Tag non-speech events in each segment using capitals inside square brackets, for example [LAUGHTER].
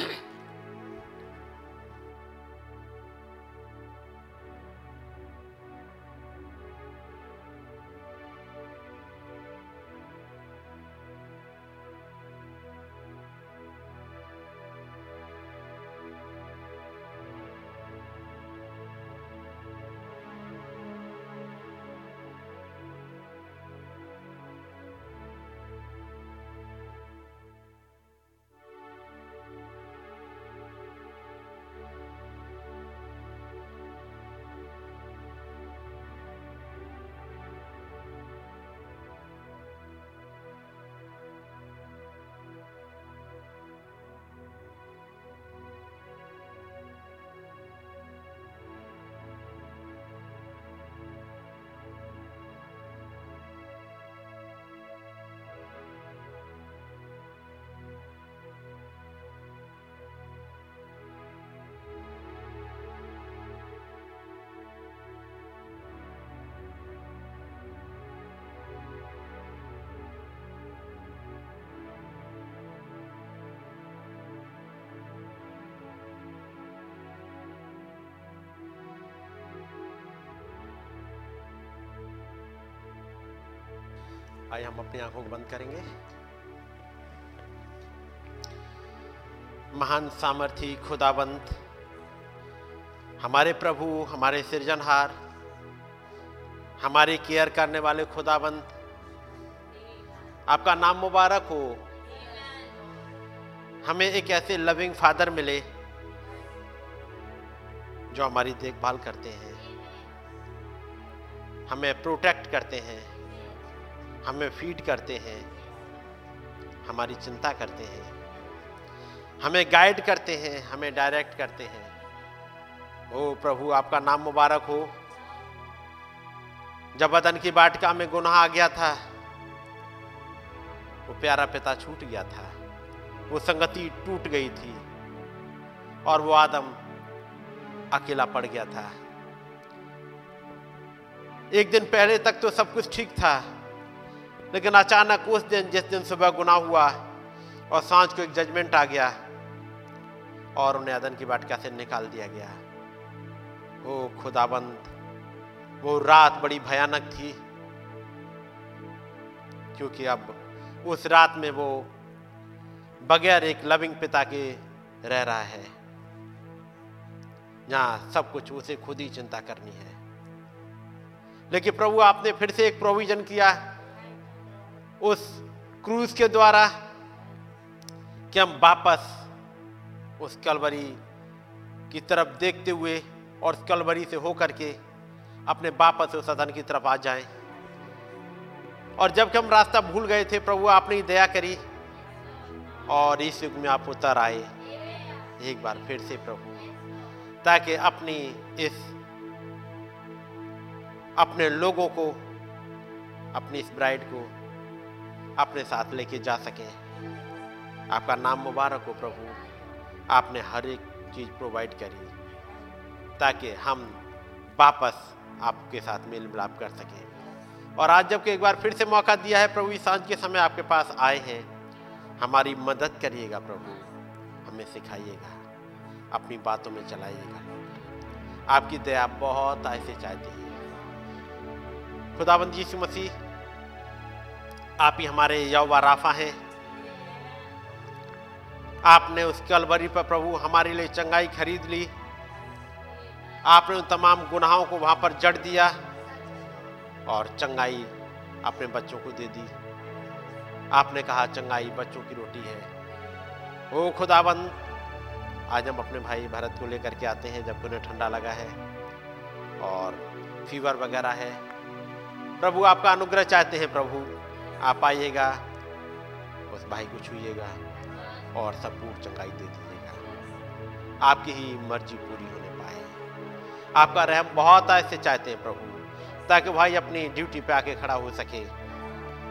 you [COUGHS] आइए हम अपनी आँखों को बंद करेंगे। महान सामर्थी, खुदाबंद, हमारे प्रभु, हमारे सृजनहार, हमारे केयर करने वाले खुदाबंद, आपका नाम मुबारक हो। हमें एक ऐसे लविंग फादर मिले जो हमारी देखभाल करते हैं, हमें प्रोटेक्ट करते हैं। हमें फ़ीड करते हैं, हमारी चिंता करते हैं, हमें गाइड करते हैं, हमें डायरेक्ट करते हैं। ओ प्रभु, आपका नाम मुबारक हो। जब बदन की बाटिका में गुनाह आ गया था, वो प्यारा पिता छूट गया था। वो संगति टूट गई थी और वो आदम अकेला पड़ गया था। एक दिन पहले तक तो सब कुछ ठीक था। लेकिन अचानक उस दिन, जिस दिन सुबह गुनाह हुआ और साँझ को एक जजमेंट आ गया और उन्हें अदन की बाटका से निकाल दिया गया। ओ खुदाबंद, वो रात बड़ी भयानक थी, क्योंकि अब उस रात में वो बगैर एक लविंग पिता के रह रहा है। जहाँ सब कुछ उसे खुद ही चिंता करनी है। लेकिन प्रभु, आपने फिर से एक प्रोविज़न किया। उस क्रूज के द्वारा कि हम वापस उस कलवरी की तरफ़ देखते हुए और उस कलवरी से होकर के अपने वापस उस सदन की तरफ़ आ जाएँ। और जब हम रास्ता भूल गए थे, प्रभु आपने ही दया करी और इस युग में आप उतर आए। एक बार फिर से प्रभु, ताकि अपनी इस, अपने लोगों को, अपनी इस ब्राइड को अपने साथ लेके जा सके। आपका नाम मुबारक हो प्रभु। आपने हर एक चीज़ प्रोवाइड करी ताकि हम वापस आपके साथ मेल मिलाप कर सकें। और आज जब जबकि एक बार फिर से मौका दिया है प्रभु, इस साँझ के समय आपके पास आए हैं, हमारी मदद करिएगा प्रभु। हमें सिखाइएगा, अपनी बातों में चलाइएगा। आपकी दया बहुत ऐसे चाहती है। खुदाबंद यीशु मसीह आप ही हमारे यौवा राफा हैं। आपने उस कलवरी पर प्रभु हमारे लिए चंगाई खरीद ली। आपने उन तमाम गुनाहों को वहाँ पर जड़ दिया और चंगाई अपने बच्चों को दे दी। आपने कहा, चंगाई बच्चों की रोटी है। ओ खुदाबंद, आज हम अपने भाई भरत को लेकर के आते हैं जब उन्हें ठंडा लगा है और फीवर वगैरह है। प्रभु आपका अनुग्रह चाहते हैं, प्रभु। आप आइएगा उस भाई को छूएगा और सब पूर्ण चंगाई दे दीजिएगा। आपकी ही मर्ज़ी पूरी होने पाए। आपका रहम बहुत ऐसे चाहते हैं प्रभु, ताकि भाई अपनी ड्यूटी पे आके खड़ा हो सके,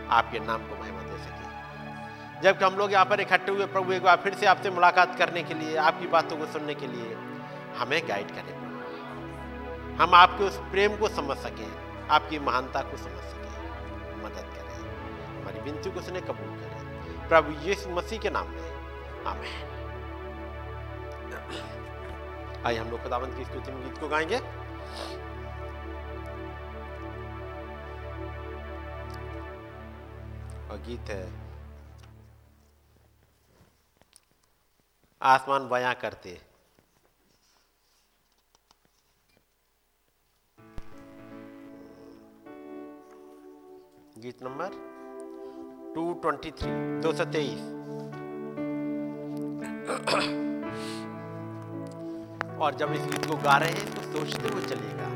आपके नाम को महिमा दे सके। जबकि हम लोग यहाँ पर इकट्ठे हुए प्रभु, एक बार फिर से आपसे मुलाकात करने के लिए, आपकी बातों को सुनने के लिए, हमें गाइड करें हम आपके उस प्रेम को समझ सकें, आपकी महानता को समझ सकें। मदद करें। हमारी विनती को उसने कबूल करें प्रभु यीशु मसीह के नाम में। आमेन। आइए हम लोग खुदावंत की स्तुति में गीत को गाएँगे। और गीत है, आसमान बयां करते। गीत नंबर टू ट्वेंटी थ्री दो सौ तेईस और जब इस गीत को गा रहे हैं तो सोचते हुए चलेगा।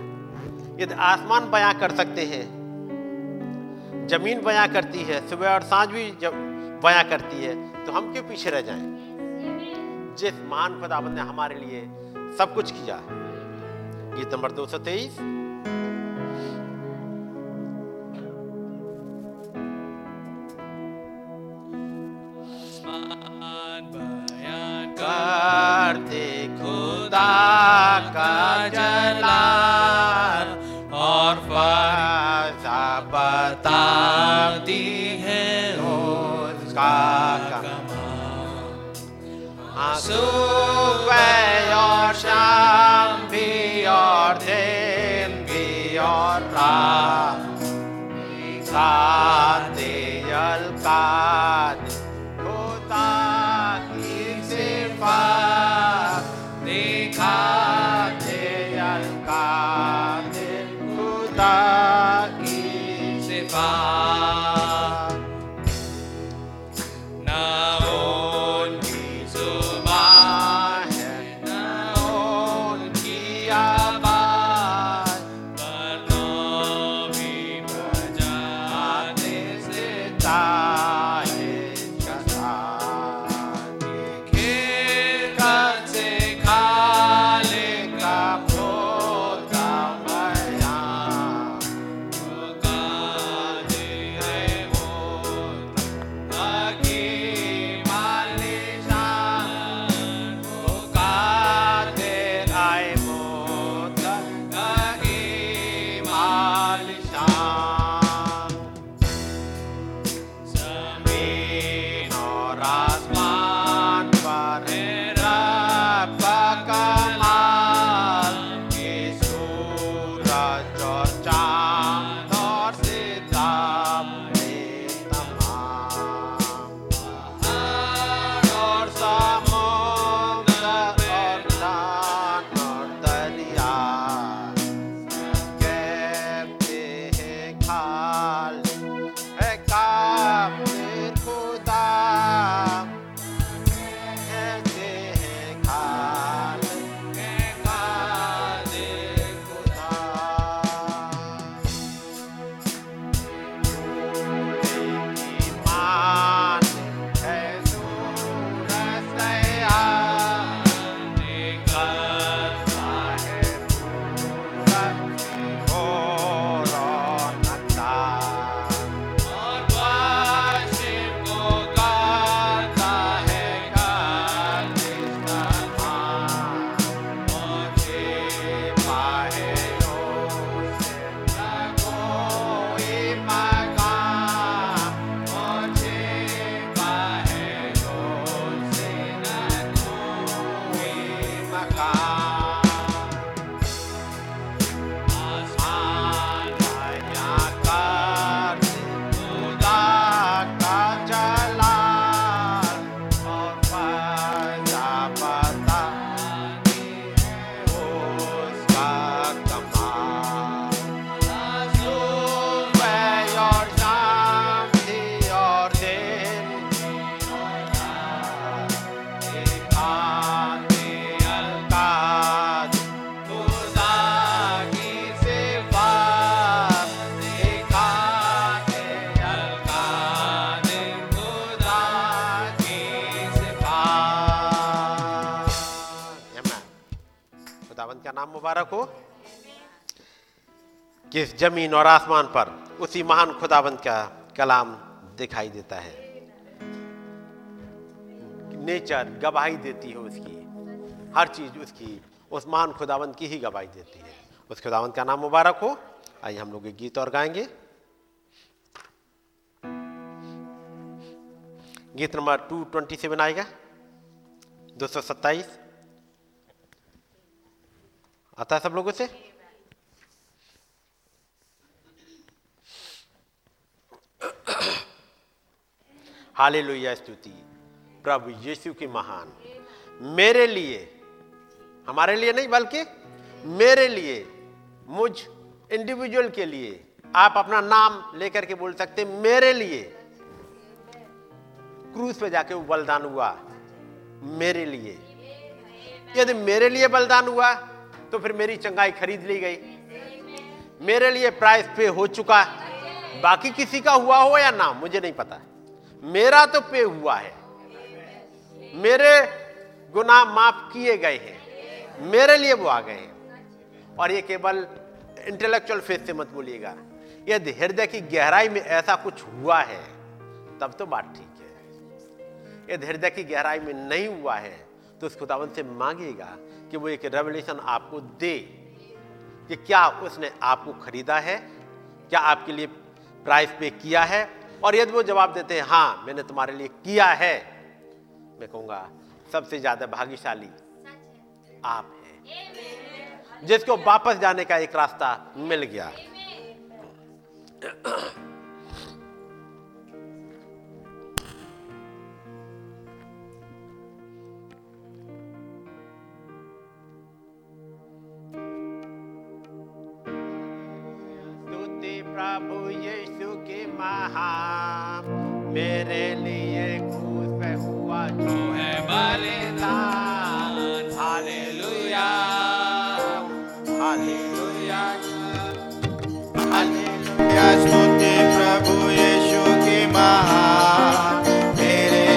यदि आसमान बयां कर सकते हैं, ज़मीन बयां करती है, सुबह और साँझ भी जब बयां करती है तो हम क्यों पीछे रह जाएँ? जिस महान खुदाबंद ने हमारे लिए सब कुछ किया। गीत नंबर 223 मुबारक हो कि ज़मीन और आसमान पर उसी महान खुदाबंद का कलाम दिखाई देता है। नेचर गवाही देती है उसकी। हर चीज़ उसकी, उस महान खुदावंत की ही गवाही देती है। उस खुदावंत का नाम मुबारक हो। आइए हम लोग गीत और गाएँगे। गीत नंबर टू ट्वेंटी सेवन आएगा। दो सौ सत्ताईस। आता है सब लोगों से हाले लोहिया स्तुति प्रभु यीशु की महान। मेरे लिए, हमारे लिए नहीं, बल्कि मेरे लिए, मुझ इंडिविजुअल के लिए, आप अपना नाम लेकर के बोल सकते मेरे लिए। क्रूज पे जाके वो बलिदान हुआ। मेरे लिए। यदि मेरे लिए बलिदान हुआ तो फिर मेरी चंगाई खरीद ली गई। मेरे लिए प्राइस पे हो चुका बाकी किसी का हुआ हो या ना, मुझे नहीं पता। मेरा तो पे हुआ है। मेरे गुनाह माफ़ किए गए हैं। मेरे लिए वो आ गए हैं। और ये केवल इंटेलेक्चुअल फेस से मत बोलिएगा। यदि हृदय की गहराई में ऐसा कुछ हुआ है, तब तो बात ठीक है। यदि हृदय की गहराई में नहीं हुआ है तो उस खुदावन से मांगिएगा कि वो एक रेवल्यूशन आपको दे कि क्या उसने आपको खरीदा है, क्या आपके लिए प्राइस पे किया है? और यदि वो जवाब देते हैं हाँ मैंने तुम्हारे लिए किया है, मैं कहूँगा, सबसे ज़्यादा भाग्यशाली आप हैं। जिसको वापस जाने का एक रास्ता मिल गया। के मेरे लिए क्रूस पे हुआ जो है बलिदान। हालेलुया। हालेलुया। हालेलुया। स्तुति प्रभु यीशु की महान मेरे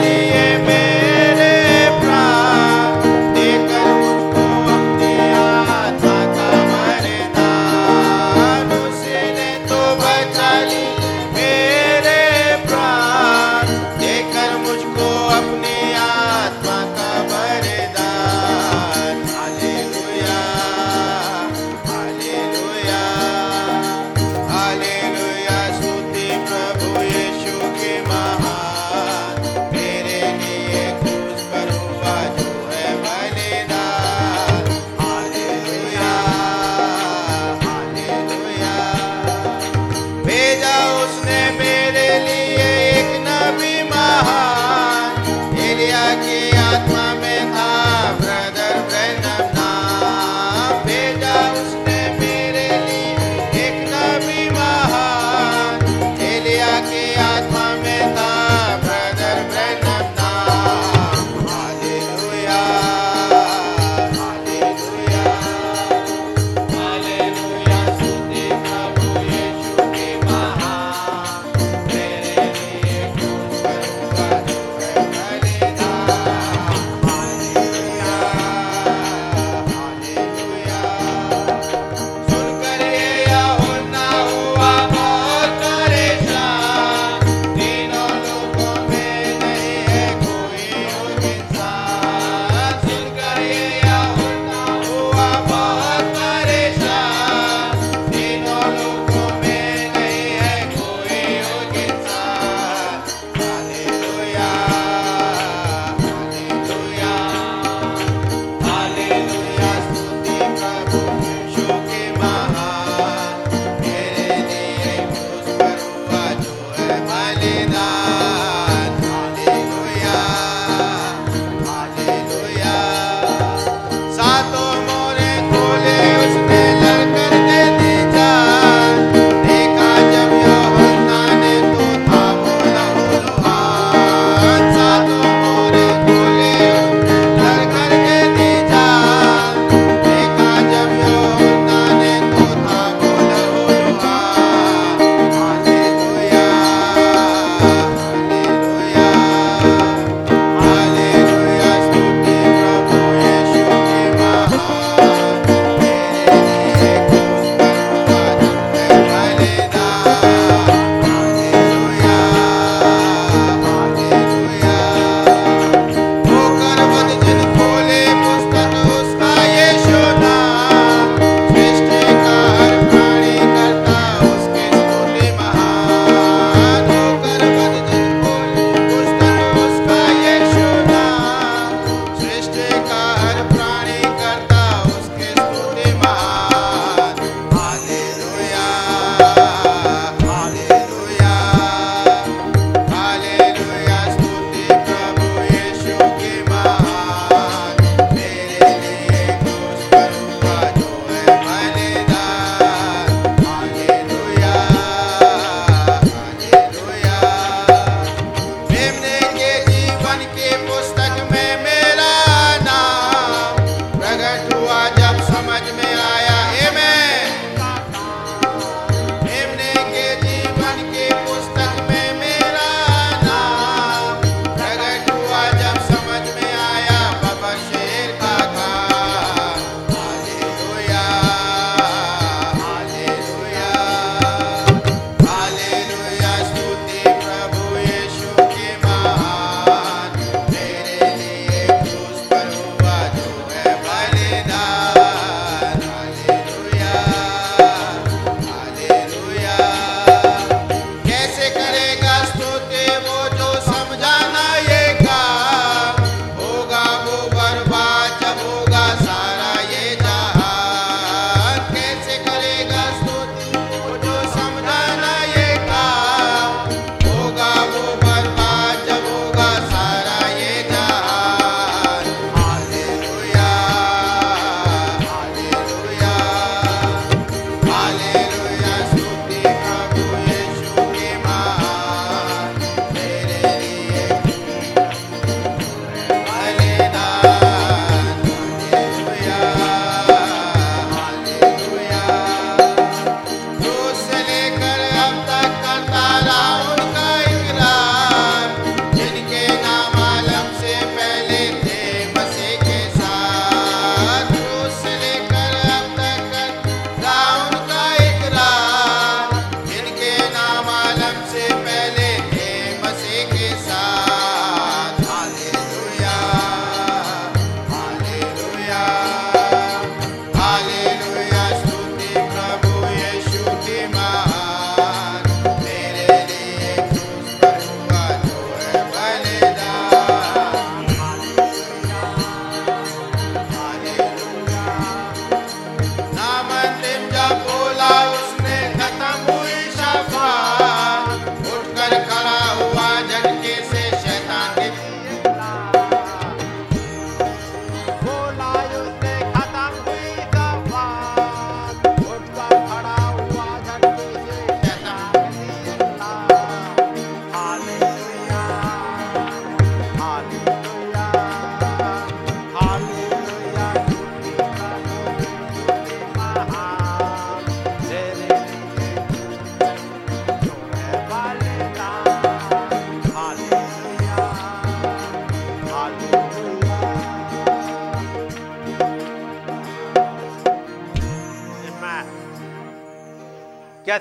लिए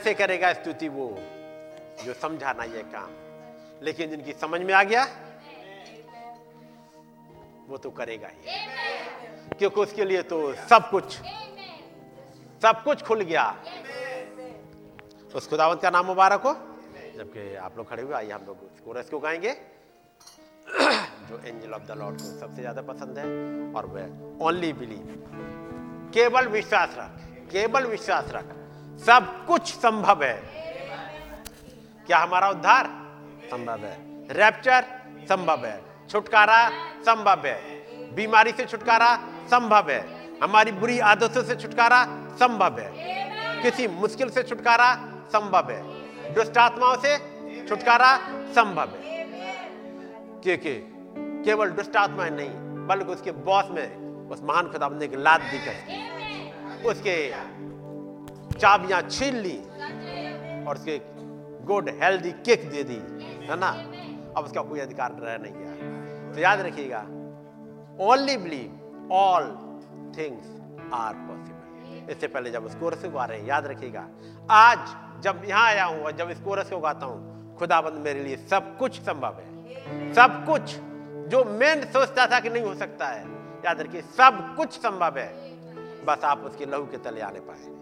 कैसे करेगा स्तुति वो? जो समझा ना ये काम। लेकिन जिनकी समझ में आ गया, वो तो करेगा ही। क्योंकि उसके लिए तो सब कुछ सब कुछ खुल गया। उस खुदावंत का नाम मुबारक हो। जबकि आप लोग खड़े हुए, आइए हम लोग कोरस को गाएँगे। जो एंजल ऑफ़ द लॉर्ड को सबसे ज़्यादा पसंद है, और वह ओनली बिलीव केवल विश्वास रख, केवल विश्वास रख। सब कुछ संभव है। क्या हमारा उद्धार? संभव है। रैप्चर? संभव है। छुटकारा? संभव है। बीमारी से छुटकारा? संभव है। हमारी बुरी आदतों से छुटकारा? संभव है। किसी मुश्किल से छुटकारा? संभव है। दुष्ट आत्माओं से छुटकारा? संभव है। क्योंकि केवल दुष्ट आत्माएँ नहीं, बल्कि उसके बॉस में उस महान खुदा ने एक लात दी कर उसके चाबियाँ छीन ली और उसके गुड हेल्दी किक दे दी, है ना? अब उसका कोई अधिकार रह नहीं गया। तो याद रखिएगा only believe all things are possible इससे पहले जब उस कोरस को गा रहे हैं, याद रखिएगा, आज जब यहाँ आया हूँ और जब इस कोरस को गाता हूँ, खुदाबंद मेरे लिए सब कुछ संभव है। सब कुछ जो मैं सोचता था कि नहीं हो सकता है, याद रखिए, सब कुछ संभव है। बस आप उसके लहू के तले आने पाए।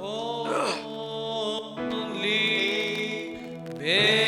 only baby.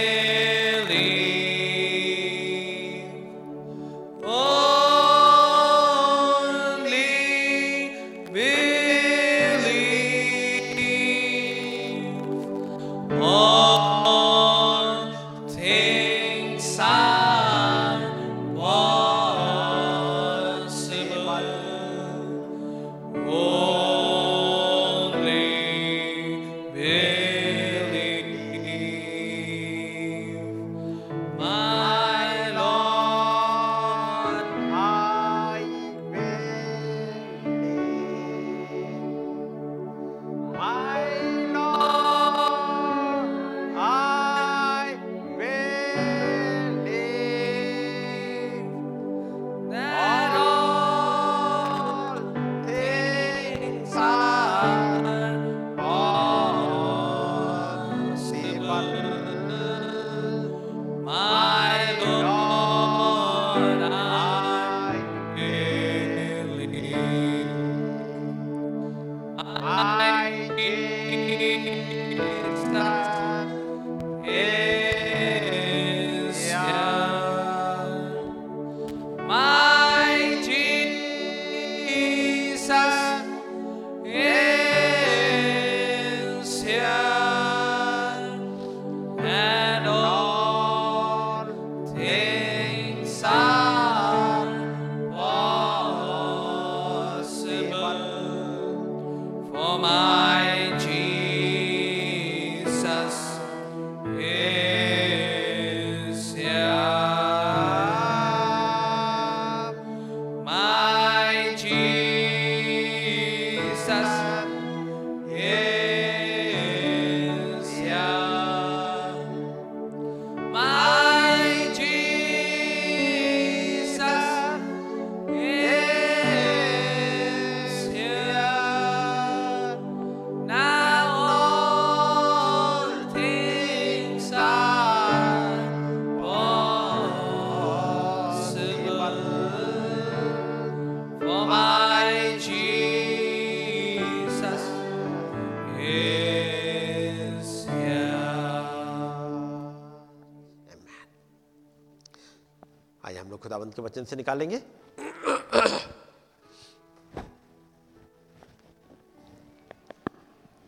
हम के वचन से निकालेंगे।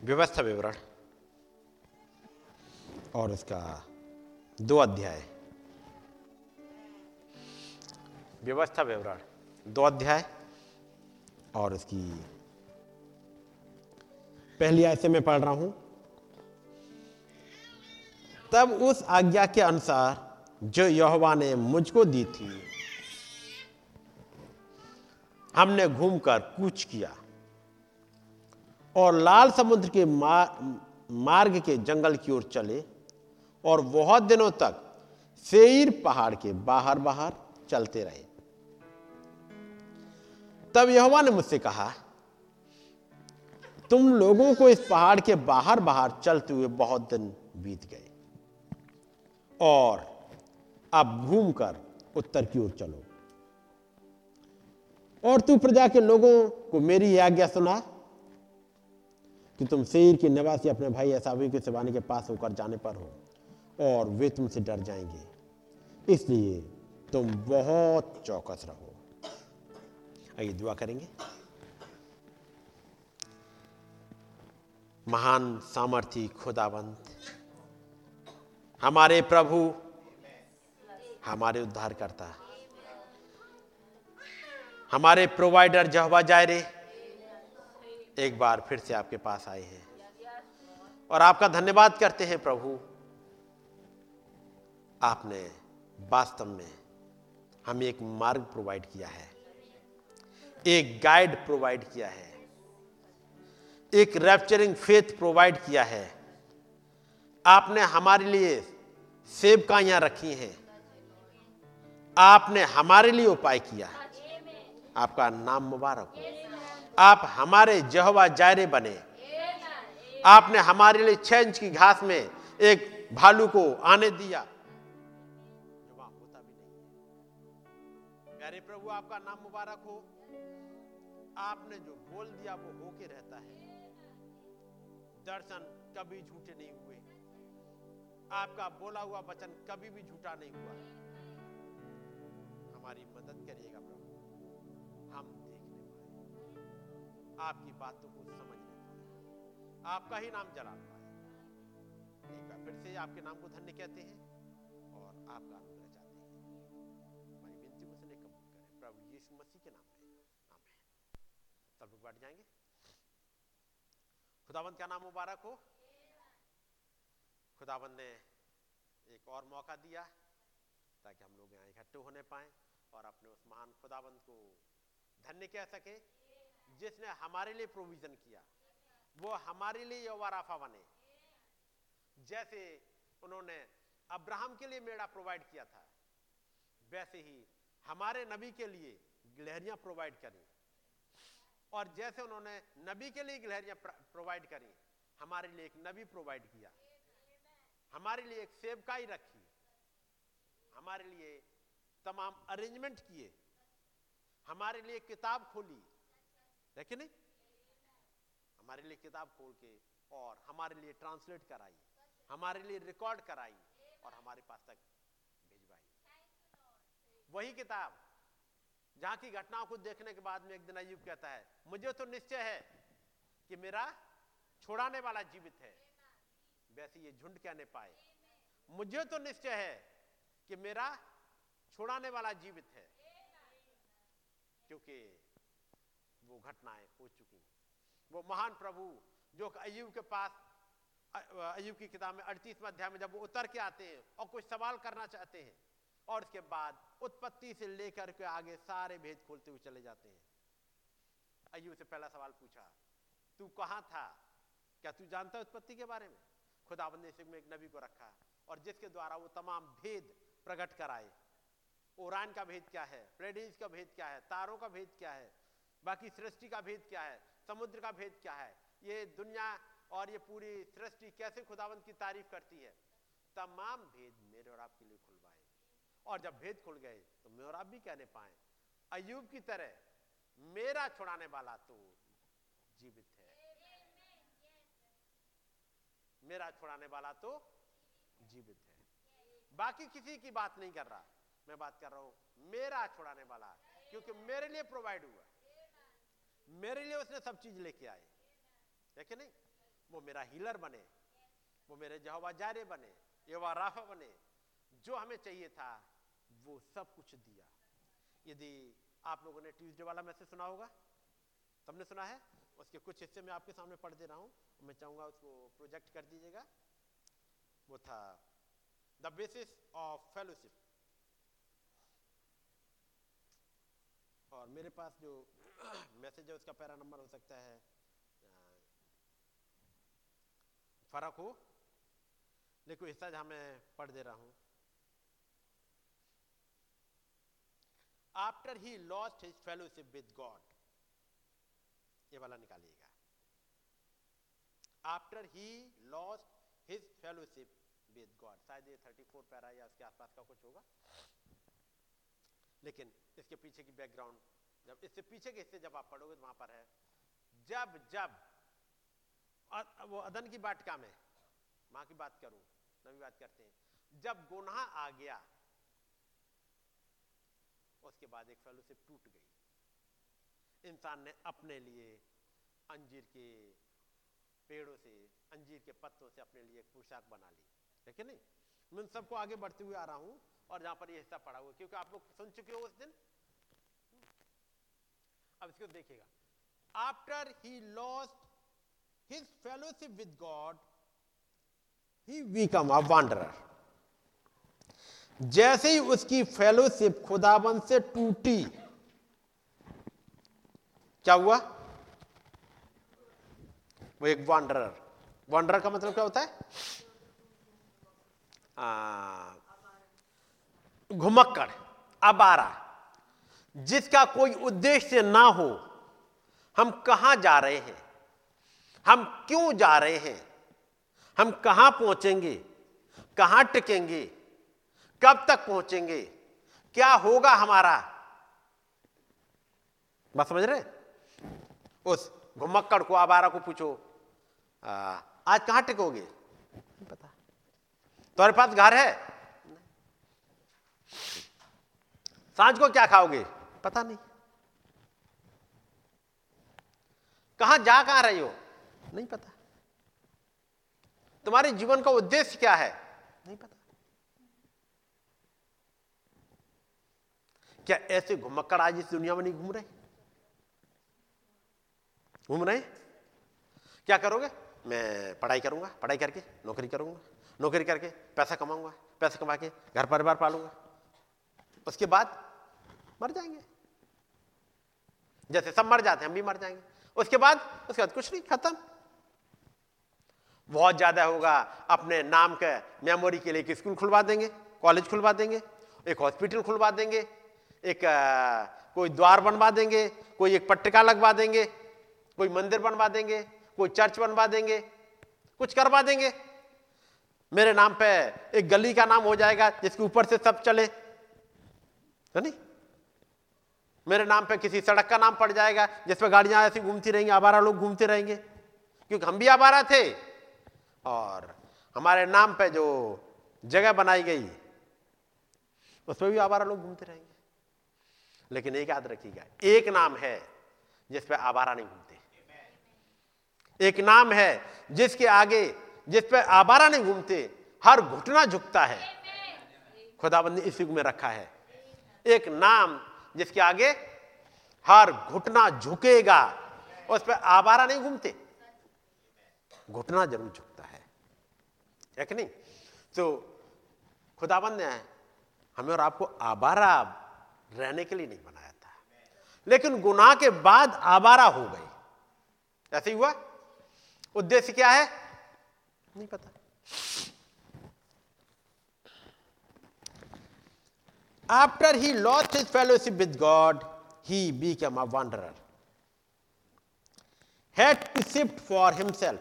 व्यवस्था विवरण और उसका दो अध्याय। व्यवस्था विवरण, दो अध्याय और उसकी पहली आयत से मैं पढ़ रहा हूँ। तब उस आज्ञा के अनुसार जो यहोवा ने मुझको दी थी हमने घूमकर कूच किया। और लाल समुद्र के मार, मार्ग के जंगल की ओर चले और बहुत दिनों तक सेईर पहाड़ के बाहर बाहर चलते रहे। तब यहोवा ने मुझसे कहा तुम लोगों को इस पहाड़ के बाहर बाहर चलते हुए बहुत दिन बीत गए और अब घूमकर उत्तर की ओर चलो। और तू प्रजा के लोगों को मेरी आज्ञा सुना कि तुम शेर के निवासी अपने भाई ऐसावी के सिवानी के पास होकर जाने पर हो, और वे तुमसे डर जाएँगे। इसलिए तुम बहुत चौकस रहो। आइए दुआ करेंगे। महान सामर्थी, खुदावंत, हमारे प्रभु हमारे उद्धार करता हमारे प्रोवाइडर जहवा जायरे एक बार फिर से आपके पास आए हैं। और आपका धन्यवाद करते हैं प्रभु। आपने वास्तव में हमें एक मार्ग प्रोवाइड किया है। एक गाइड प्रोवाइड किया है। एक रैप्चरिंग फेथ प्रोवाइड किया है। आपने हमारे लिए सेवकाइयाँ रखी हैं। आपने हमारे लिए उपाय किया है। आपका नाम मुबारक हो। आप हमारे जहवा जायरे बने। आपने हमारे लिए छह इंच की घास में एक भालू को आने दिया। होता भी नहीं प्यारे प्रभु, आपका नाम मुबारक हो। आपने जो बोल दिया, वो होके रहता है। दर्शन कभी झूठे नहीं हुए। आपका बोला हुआ वचन कभी भी झूठा नहीं हुआ। हमारी मदद करिएगा प्रभु। आपकी बातों को समझ नहीं पाए आपका ही नाम जला पाए। एक बार फिर से आपके नाम को धन्य कहते हैं और आपका अनुग्रह चाहते हैं। हमारी विनती को सुने कबूल करें। प्रभु यीशु मसीह के नाम में। आमीन। सब लोग बैठ जाएँगे? खुदावंत का नाम मुबारक हो? खुदावंत ने एक और मौका दिया ताकि हम लोग यहाँ इकट्ठे होने पाए और अपने उस महान खुदावंत को धन्य कह सके। जिसने हमारे लिए प्रोविज़न किया, वो हमारे लिए यौवाराफा बने। जैसे उन्होंने अब्राहम के लिए मेड़ा प्रोवाइड किया था, वैसे ही हमारे नबी के लिए गिलहरियाँ प्रोवाइड करी। और जैसे उन्होंने नबी के लिए गिलहरियाँ प्रोवाइड करी, हमारे लिए एक नबी प्रोवाइड किया। हमारे लिए एक सेवकाई रखी। हमारे लिए तमाम अरेंजमेंट किए। हमारे लिए किताब खोली। है कि नहीं? हमारे लिए किताब खोल के और हमारे लिए ट्रांसलेट कराई, हमारे लिए रिकॉर्ड कराई और हमारे पास तक भिजवाई। वही किताब, जहाँ की घटनाओं को देखने के बाद में एक दिन अयुब कहता है, मुझे तो निश्चय है कि मेरा छोड़ाने वाला जीवित है। वैसे ये झुंड कहने पाए मुझे तो निश्चय है कि मेरा छुड़ाने वाला जीवित है। क्योंकि वो घटनाएँ हो चुकी वो महान प्रभु जो अयुब के पास अयुब की किताब में अड़तीसवा अध्याय में जब वो उतर के आते हैं और कुछ सवाल करना चाहते हैं और उसके बाद उत्पत्ति से लेकर के आगे सारे भेद खोलते हुए चले जाते हैं। अयुब से पहला सवाल पूछा, तू कहाँ था? क्या तू जानता है उत्पत्ति के बारे में? खुदाबंद ने में एक नबी को रखा और जिसके द्वारा वो तमाम भेद प्रकट कराए। ओरान का भेद क्या है? प्लेडिस का भेद क्या है? तारों का भेद क्या है? बाकी सृष्टि का भेद क्या है? समुद्र का भेद क्या है? ये दुनिया और ये पूरी सृष्टि कैसे खुदावंत की तारीफ़ करती है? तमाम भेद मेरे और आपके लिए खुलवाए। और जब भेद खुल गए तो मैं और आप भी कहने पाए अयूब की तरह मेरा छुड़ाने वाला तो जीवित है। मेरा छुड़ाने वाला तो जीवित है। बाकी किसी की बात नहीं कर रहा। मैं बात कर रहा हूँ, मेरा छुड़ाने वाला, क्योंकि मेरे लिए प्रोवाइड हुआ मेरे लिए उसने सब चीज़ लेके आए। है कि नहीं? वो मेरा हीलर बने, वो मेरे जहवा जारे बने ये राफा बने। जो हमें चाहिए था, वो सब कुछ दिया। यदि आप लोगों ने ट्यूजडे वाला मैसेज सुना होगा? सबने सुना है? उसके कुछ हिस्से में आपके सामने पढ़ दे रहा हूँ। मैं चाहूँगा उसको प्रोजेक्ट कर दीजिएगा। वो था द बेसिस ऑफ़ फेलोशिप और मेरे पास जो मैसेज है, उसका पैरा नंबर हो सकता है। फ़र्क हो? लेकिन हिस्सा जहाँ मैं पढ़ दे रहा हूँ। After he lost his fellowship with God ये वाला निकालिएगा। After he lost his fellowship with God शायद ये 34 पैरा या उसके आसपास का कुछ होगा। लेकिन इसके पीछे की बैकग्राउंड जब इससे पीछे के हिस्से जब आप पढ़ोगे तो वहाँ पर है। जब जब वो अदन की वाटिका में? माँ की बात करूँ, नवी बात करते हैं। जब गुनाह आ गया, उसके बाद एक फेलोशिप टूट गई। इंसान ने अपने लिए अंजीर के पेड़ों से, अंजीर के पत्तों से अपने लिए पोशाक बना ली। ठीक है नहीं? मैं सबको आगे बढ़ते हुए आ रहा हूँ और जहाँ पर ये हिस्सा पड़ा हुआ क्योंकि आप लोग सुन चुके हो उस दिन? अब इसको देखिएगा। After he lost his fellowship with God he become a wanderer जैसे ही उसकी फेलोशिप खुदाबंद से टूटी, क्या हुआ? वो एक वांडरर वांडरर का मतलब क्या होता है? घुमक्कड़ अबारा जिसका कोई उद्देश्य ना हो हम कहाँ जा रहे हैं? हम क्यों जा रहे हैं? हम कहाँ पहुँचेंगे? कहाँ टिकेंगे? कब तक पहुँचेंगे? क्या होगा हमारा? बात समझ रहे उस घुमक्कड़ को आबारा को पूछो। आ, आज कहाँ टिकोगे? नहीं पता। तुम्हारे पास घर है? साँझ को क्या खाओगे? पता नहीं। कहाँ जा कहाँ रही हो? नहीं पता। तुम्हारे जीवन का उद्देश्य क्या है? नहीं पता। क्या ऐसे घुमक्कड़ आज इस दुनिया में नहीं घूम रहे? घूम रहे? क्या करोगे? मैं पढ़ाई करूँगा, पढ़ाई करके नौकरी करूँगा, नौकरी करके पैसा कमाऊँगा, पैसा कमा के घर परिवार पालूँगा। उसके बाद मर जाएँगे। जैसे सब मर जाते हैं हम भी मर जाएँगे। उसके बाद उसके बाद कुछ नहीं खत्म। बहुत ज़्यादा होगा अपने नाम के मेमोरी के लिए एक स्कूल खुलवा देंगे कॉलेज खुलवा देंगे एक हॉस्पिटल खुलवा देंगे एक आ, कोई द्वार बनवा देंगे कोई एक पट्टिका लगवा देंगे कोई मंदिर बनवा देंगे कोई चर्च बनवा देंगे कुछ करवा देंगे। मेरे नाम पे एक गली का नाम हो जाएगा जिसके ऊपर से सब चले। है नहीं? मेरे नाम पे किसी सड़क का नाम पड़ जाएगा, जिस पे गाड़ियाँ ऐसी घूमती रहेंगी, आवारा लोग घूमते रहेंगे। क्योंकि हम भी आवारा थे। और हमारे नाम पे जो जगह बनाई गई, उस पर भी आवारा लोग घूमते रहेंगे। लेकिन एक याद रखिएगा, एक नाम है जिस पे आवारा नहीं घूमते। एक नाम है जिसके आगे, जिस पे आवारा नहीं घूमते, हर घुटना झुकता है। खुदाबंद ने इस में रखा है। एक नाम जिसके आगे हर घुटना झुकेगा, उस पर आवारा नहीं घूमते। घुटना ज़रूर झुकता है। है कि नहीं? तो खुदाबंद ने हमें और आपको आबारा रहने के लिए नहीं बनाया था। लेकिन गुनाह के बाद आबारा हो गए ऐसे ही हुआ? उद्देश्य क्या है? नहीं पता। After he lost his fellowship with God, he became a wanderer. Had to shift for himself.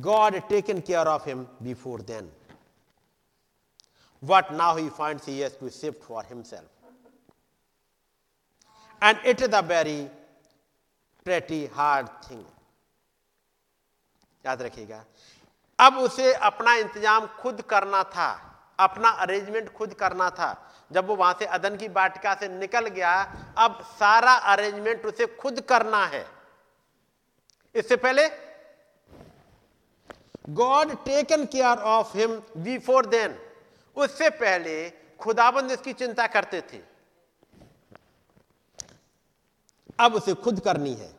God had taken care of him before then. But now he finds he has to shift for himself. And it is a very pretty hard thing. याद रखिएगा अब उसे अपना इंतजाम खुद करना था अपना अरेंजमेंट खुद करना था। जब वो वहाँ से अदन की बाटिका से निकल गया, अब सारा अरेंजमेंट उसे खुद करना है। इससे पहले God taken care of him before then उससे पहले, खुदाबंद इसकी चिंता करते थे। अब उसे खुद करनी है।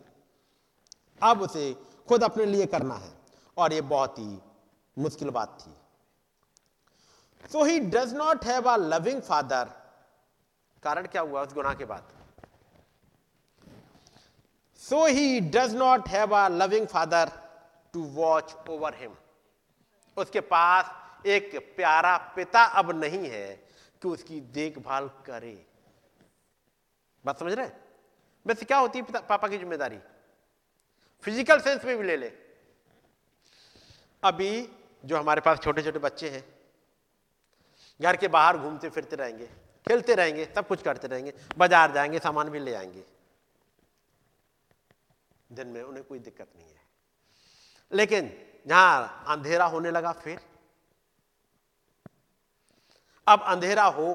अब उसे खुद अपने लिए करना है। और ये बहुत ही मुश्किल बात थी। So he does not have a loving father कारण क्या हुआ उस गुनाह के बाद so he does not have a loving father to watch over him उसके पास एक प्यारा पिता अब नहीं है कि उसकी देखभाल करे। बात समझ रहे वैसे क्या होती है पापा की ज़िम्मेदारी? फ़िज़िकल सेंस में भी ले ले। अभी जो हमारे पास छोटे छोटे बच्चे हैं घर के बाहर घूमते फिरते रहेंगे, खेलते रहेंगे, सब कुछ करते रहेंगे, बाज़ार जाएँगे, सामान भी ले आएँगे। दिन में उन्हें कोई दिक्कत नहीं है। लेकिन जहाँ अंधेरा होने लगा फिर। अब अंधेरा हो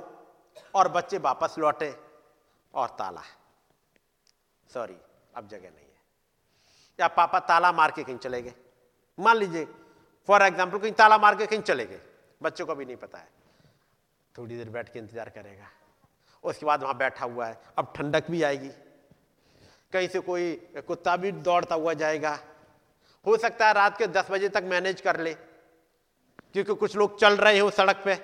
और बच्चे वापस लौटे और ताला है। सॉरी अब जगह नहीं है। या पापा ताला मार के कहीं चले गए। मान लीजिए फॉर एग्ज़ाम्पल कहीं ताला मार के कहीं चले गए। बच्चों को भी नहीं पता है। थोड़ी देर बैठ के इंतज़ार करेगा। उसके बाद वहाँ बैठा हुआ है। अब ठंडक भी आएगी। कहीं से कोई कुत्ता भी दौड़ता हुआ जाएगा। हो सकता है रात के दस बजे तक मैनेज कर ले, क्योंकि कुछ लोग चल रहे हैं सड़क पे।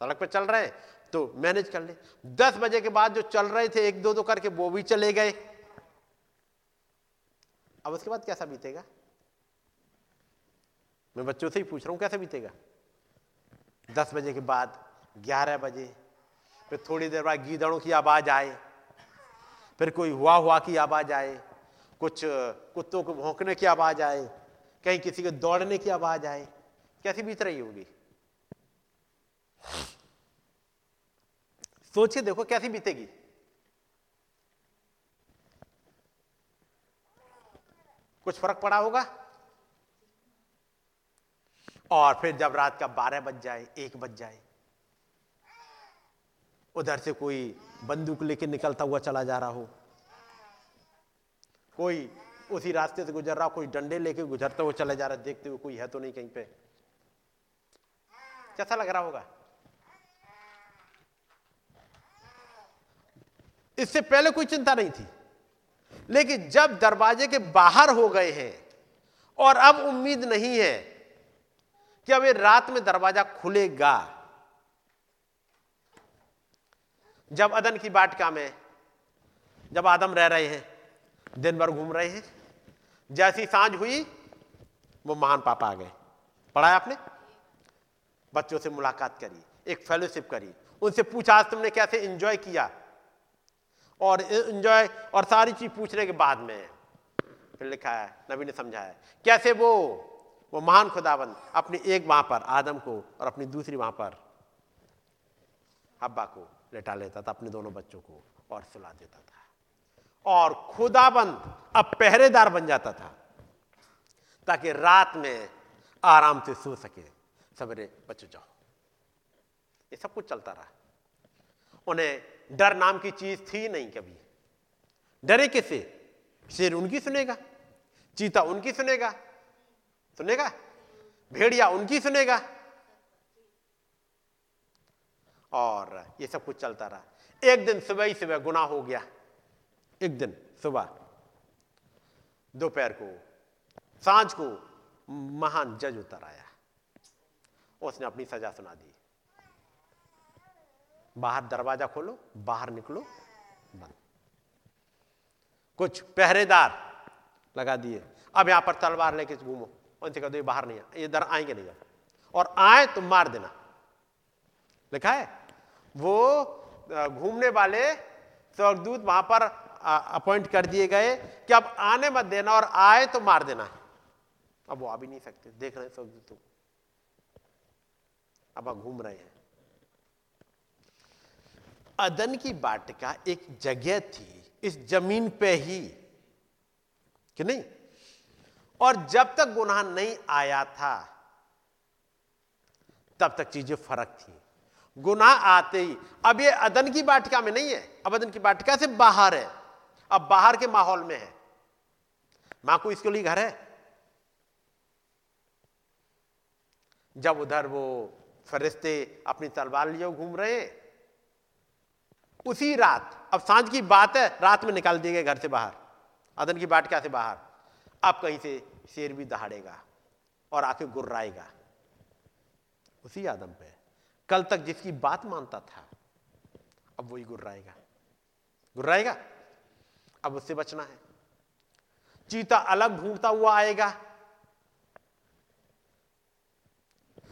सड़क पे चल रहे हैं तो मैनेज कर ले। दस बजे के बाद जो चल रहे थे, एक दो दो करके वो भी चले गए। अब उसके बाद कैसा बीतेगा? मैं बच्चों से ही पूछ रहा हूँ, कैसा बीतेगा? दस बजे के बाद, ग्यारह बजे। फिर थोड़ी देर बाद गीदड़ों की आवाज़ आए। फिर कोई हुआ हुआ की आवाज़ आए। कुछ कुत्तों को भौंकने की आवाज़ आए। कहीं किसी के दौड़ने की आवाज़ आए। कैसी बीत रही होगी? सोचिए देखो कैसी बीतेगी। कुछ फ़र्क पड़ा होगा? और फिर जब रात का बारह बज जाए, एक बज जाए, उधर से कोई बंदूक लेके निकलता हुआ चला जा रहा हो। कोई उसी रास्ते से गुजर रहा, कोई डंडे लेके गुजरते हुए चले जा रहा, देखते हुए कोई है तो नहीं कहीं पे। कैसा लग रहा होगा? इससे पहले कोई चिंता नहीं थी, लेकिन जब दरवाजे के बाहर हो गए हैं और अब उम्मीद नहीं है कि अब ये रात में दरवाज़ा खुलेगा? जब अदन की बाटका में, जब आदम रह रहे हैं, दिन भर घूम रहे हैं, जैसी साँझ हुई, वो महान पापा आ गए। पढ़ा आपने? बच्चों से मुलाकात करी, एक फेलोशिप करी। उनसे पूछा, आज तुमने कैसे एंजॉय किया? और एंजॉय और सारी चीज़ पूछने के बाद में, फिर लिखा है, नबी ने समझाया, कैसे वो वो महान खुदाबंद अपनी एक वहाँ पर, आदम को और अपनी दूसरी वहाँ पर। हब्बा को लेटा लेता था, अपने दोनों बच्चों को और सुला देता था। और खुदाबंद अब पहरेदार बन जाता था, ताकि रात में आराम से सो सके। सवेरे बच जाओ। ये सब कुछ चलता रहा। उन्हें डर नाम की चीज़ थी नहीं कभी। डरे किसे? शेर उनकी सुनेगा, चीता उनकी सुनेगा सुनेगा? भेड़िया उनकी सुनेगा? और ये सब कुछ चलता रहा। एक दिन सुबह ही सुबह गुना हो गया। एक दिन सुबह दोपहर को, साँझ को महान जज उतर आया। उसने अपनी सजा सुना दी। बाहर दरवाज़ा खोलो, बाहर निकलो, बंद। कुछ पहरेदार लगा दिए। अब यहाँ पर तलवार लेके घूमो। उनसे कह दो ये बाहर नहीं इधर आएँगे नहीं और आए तो मार देना लिखा है वो घूमने वाले स्वर्गदूत वहाँ पर अपॉइंट कर दिए गए कि अब आने मत देना और आए तो मार देना अब वो आ भी नहीं सकते देख रहे हैं अब आप घूम रहे हैं अदन की बाटिका एक जगह थी इस ज़मीन पे ही कि नहीं और जब तक गुनाह नहीं आया था, तब तक चीज़ें फ़र्क थी। गुनाह आते ही, अब ये अदन की बाटिका में नहीं है, अब अदन की बाटिका से बाहर है, अब बाहर के माहौल में है। माँ को इसके लिए घर है। जब उधर वो फरिश्ते अपनी तलवार लिए घूम रहे हैं, उसी रात, अब साँझ की बात है, रात में निकाल दिए गए घर से बाहर, अदन की बाटिका से बाहर। अब कहीं से शेर भी दहाड़ेगा और आके गुर्राएगा। उसी आदम पे। कल तक जिसकी बात मानता था, अब वही गुर्राएगा। गुर्राएगा? अब उससे बचना है। चीता अलग ढूंढता हुआ आएगा।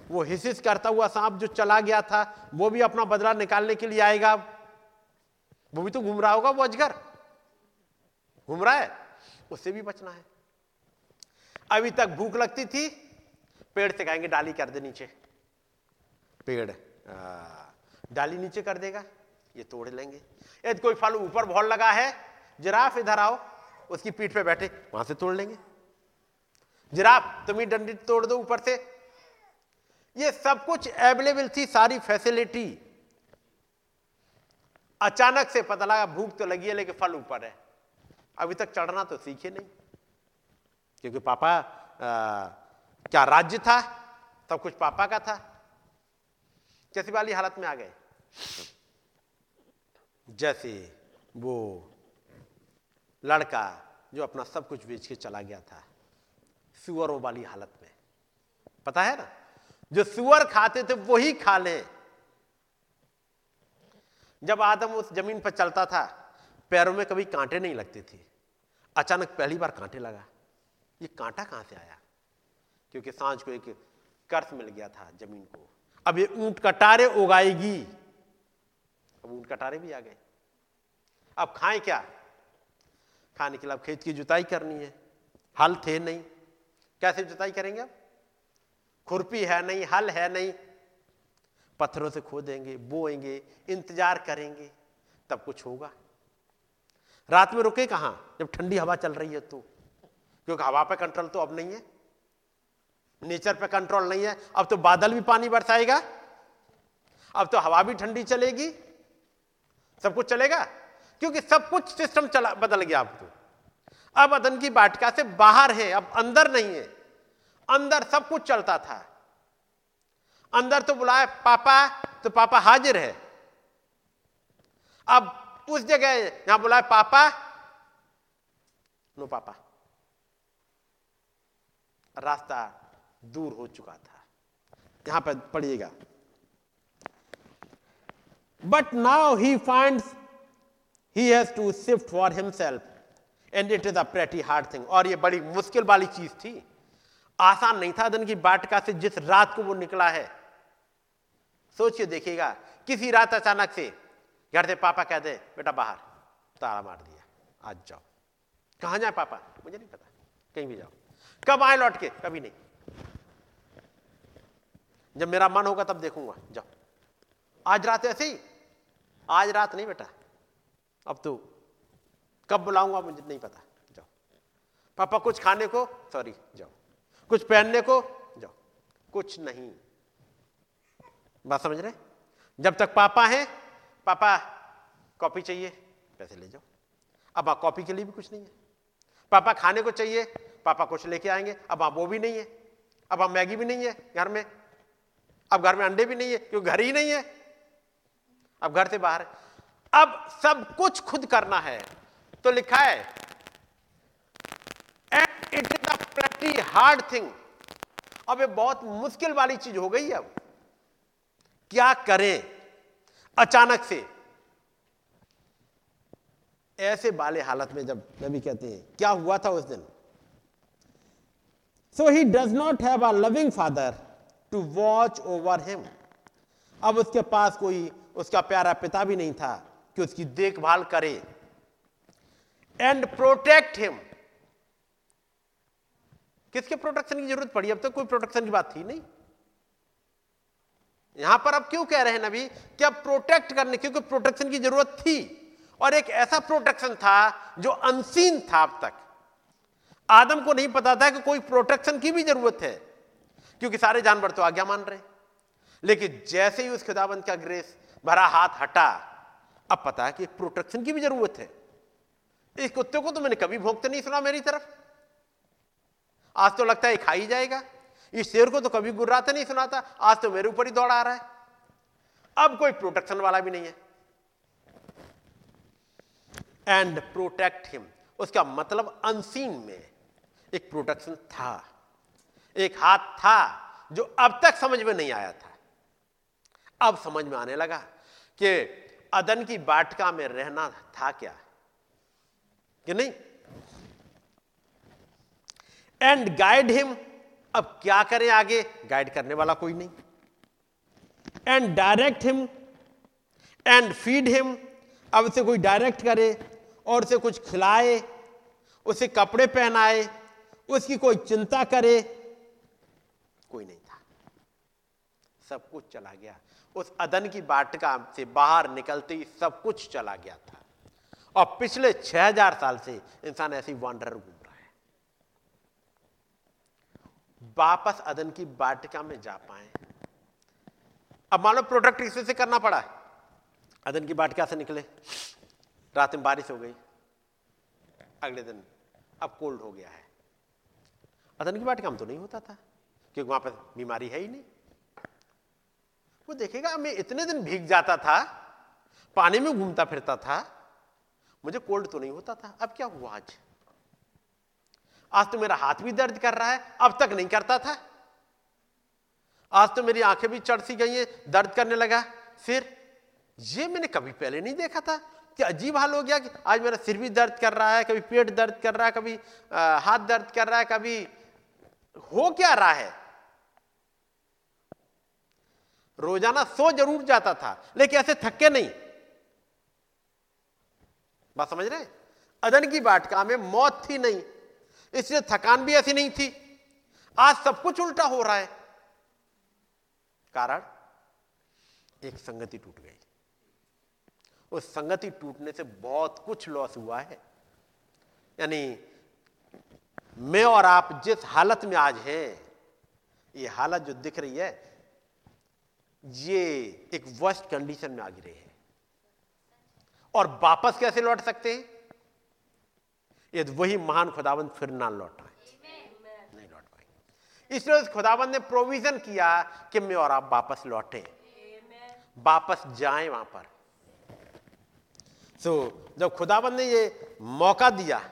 वो हिसिस करता हुआ सांप जो चला गया था, वो भी अपना बदला निकालने के लिए आएगा। वो भी तो घूम रहा होगा वो अजगर। घूम रहा है, उससे भी बचना है। अभी तक भूख लगती थी, पेड़ से कहेंगे डाली कर दे नीचे। पेड़ डाली नीचे कर देगा, ये तोड़ लेंगे। यदि कोई फल ऊपर बहुत लगा है, जिराफ इधर आओ, उसकी पीठ पे बैठे, वहाँ से तोड़ लेंगे। जिराफ, तुम्हें डंडी तोड़ दो ऊपर से। ये सब कुछ अवेलेबल थी, सारी फैसिलिटी अचानक से पता लगा, भूख तो लगी है, लेकिन फल ऊपर है। अभी तक चढ़ना तो सीखे नहीं। क्योंकि पापा आ, क्या राज्य था? सब कुछ पापा का था? कैसी वाली हालत में आ गए। जैसे वो लड़का जो अपना सब कुछ बेच के चला गया था सुअरों वाली हालत में। पता है ना? जो सुअर खाते थे वही खा लें। जब आदम उस ज़मीन पर चलता था पैरों में कभी कांटे नहीं लगते थे। अचानक पहली बार कांटे लगा। ये कांटा कहाँ से आया? क्योंकि साँझ को एक कर्ज मिल गया था ज़मीन को। अब ये ऊँट कटारे उगाएगी। अब ऊँट कटारे भी आ गए। अब खाएँ क्या? खाने के लिए अब खेत की जुताई करनी है। हल थे नहीं। कैसे जुताई करेंगे अब? खुरपी है नहीं, हल है नहीं। पत्थरों से खोदेंगे बोएँगे, इंतज़ार करेंगे। तब कुछ होगा। रात में रुके कहाँ? जब ठंडी हवा चल रही है तो। क्योंकि हवा पे कंट्रोल तो अब नहीं है। नेचर पे कंट्रोल नहीं है। अब तो बादल भी पानी बरसाएगा। अब तो हवा भी ठंडी चलेगी। सब कुछ चलेगा। क्योंकि सब कुछ सिस्टम चला, बदल गया अब तो। अब अदन की बाटिका से बाहर है, अब अंदर नहीं है। अंदर सब कुछ चलता था। अंदर तो बुलाए पापा तो पापा हाजिर है। अब उस जगह, यहाँ बुलाए पापा। नो पापा। रास्ता दूर हो चुका था। यहाँ पर पढ़िएगा। But now he find he has to shift for himself and it is a pretty hard thing और ये बड़ी मुश्किल वाली चीज़ थी। आसान नहीं था दिन की बाटका से जिस रात को वो निकला है। सोचिए, देखिएगा, किसी रात अचानक से, घर से पापा कहते बेटा, बाहर, ताला मार दिया, आज जाओ। कहाँ जाए पापा? मुझे नहीं पता। कहीं भी जाओ। कब आए लौट के? कभी नहीं। जब मेरा मन होगा तब देखूँगा। जाओ। आज रात ऐसे ही। आज रात नहीं बेटा। अब तो कब बुलाऊँगा मुझे नहीं पता। जाओ। पापा, कुछ खाने को? सॉरी जाओ। कुछ पहनने को? जाओ। कुछ नहीं। बात समझ रहे? जब तक पापा हैं, पापा कॉपी चाहिए, पैसे ले जाओ। अब कॉपी के लिए भी कुछ नहीं है। पापा, खाने को चाहिए पापा कुछ लेके आएँगे, अब आप वो भी नहीं है, अब आप मैगी भी नहीं है घर में, अब घर में अंडे भी नहीं है क्योंकि घर ही नहीं है? अब घर से बाहर अब सब कुछ खुद करना है। तो लिखा है and it is a pretty hard thing अब ये बहुत मुश्किल वाली चीज़ हो गई अब। क्या करें? अचानक से। ऐसे बाले हालत में जब नबी कहते हैं, क्या हुआ था उस दिन? So he does not have a loving father to watch over him अब उसके पास कोई उसका प्यारा पिता भी नहीं था कि उसकी देखभाल करे एंड प्रोटेक्ट हिम किसके प्रोटेक्शन की ज़रूरत पड़ी? अब तक तो कोई प्रोटेक्शन की बात थी नहीं। यहाँ पर अब क्यों कह रहे हैं नबी कि अब प्रोटेक्ट करने, क्योंकि प्रोटेक्शन की ज़रूरत थी। और एक ऐसा प्रोटेक्शन था जो अनसीन था अब तक। आदम को नहीं पता था कि कोई प्रोटेक्शन की भी ज़रूरत है, क्योंकि सारे जानवर तो आज्ञा मान रहे। लेकिन जैसे ही उस खुदाबंद का ग्रेस भरा हाथ हटा, अब पता है कि प्रोटेक्शन की भी ज़रूरत है। इस कुत्ते को तो मैंने कभी भोगते नहीं सुना मेरी तरफ़। आज तो लगता है खा ही जाएगा। इस शेर को तो कभी गुर्राते नहीं सुनाता। आज तो मेरे ऊपर ही दौड़ आ रहा है। अब कोई प्रोटेक्शन वाला भी नहीं है। एंड प्रोटेक्ट हिम उसका मतलब अनसीन में एक प्रोटेक्शन था, एक हाथ था जो अब तक समझ में नहीं आया था। अब समझ में आने लगा कि अदन की बाटका में रहना था क्या? कि नहीं? एंड गाइड हिम अब क्या करें आगे? गाइड करने वाला कोई नहीं। And direct him and feed him अब उसे कोई डायरेक्ट करे और उसे कुछ खिलाए, उसे कपड़े पहनाए उसकी कोई चिंता करे, कोई नहीं था। सब कुछ चला गया। उस अदन की बाटका से बाहर निकलते ही सब कुछ चला गया था। और पिछले 6000 साल से इंसान ऐसे ही वांडर घूम रहा है। वापस अदन की बाटिका में जा पाए। अब मान लो प्रोडक्ट इसी से करना पड़ा। अदन की बाटिका से निकले। रात में बारिश हो गई। अगले दिन अब कोल्ड हो गया है। अदन की बाटिका में तो नहीं होता था क्योंकि वहाँ पर बीमारी है ही नहीं। वो देखेगा मैं इतने दिन भीग जाता था पानी में घूमता फिरता था मुझे कोल्ड तो नहीं होता था। अब क्या हुआ आज? आज तो मेरा हाथ भी दर्द कर रहा है अब तक नहीं करता था। आज तो मेरी आँखें भी चढ़ सी गई हैं दर्द करने लगा। फिर ये मैंने कभी पहले नहीं देखा था कि अजीब हाल हो गया कि आज मेरा सिर भी दर्द कर रहा है कभी पेट दर्द कर रहा है कभी आ, हाथ दर्द कर रहा है कभी हो क्या रहा है? रोज़ाना सो ज़रूर जाता था, लेकिन ऐसे थके नहीं। बात समझ रहे अदन की बाटका में मौत थी नहीं, इसलिए थकान भी ऐसी नहीं थी। आज सब कुछ उल्टा हो रहा है। कारण? एक संगति टूट गई। उस संगति टूटने से बहुत कुछ लॉस हुआ है। यानी मैं और आप जिस हालत में आज हैं, ये हालत जो दिख रही है, ये एक वर्स्ट कंडीशन में आ गिरे हैं। और वापस कैसे लौट सकते हैं? यदि वही महान खुदाबंद फिर ना लौट लौटा नहीं लौट पाएँगे। इसलिए उस खुदाबंद ने प्रोविज़न किया कि मैं और आप वापस लौटे। वापस जाएँ वहाँ पर। तो जब खुदाबंद ने ये मौका दिया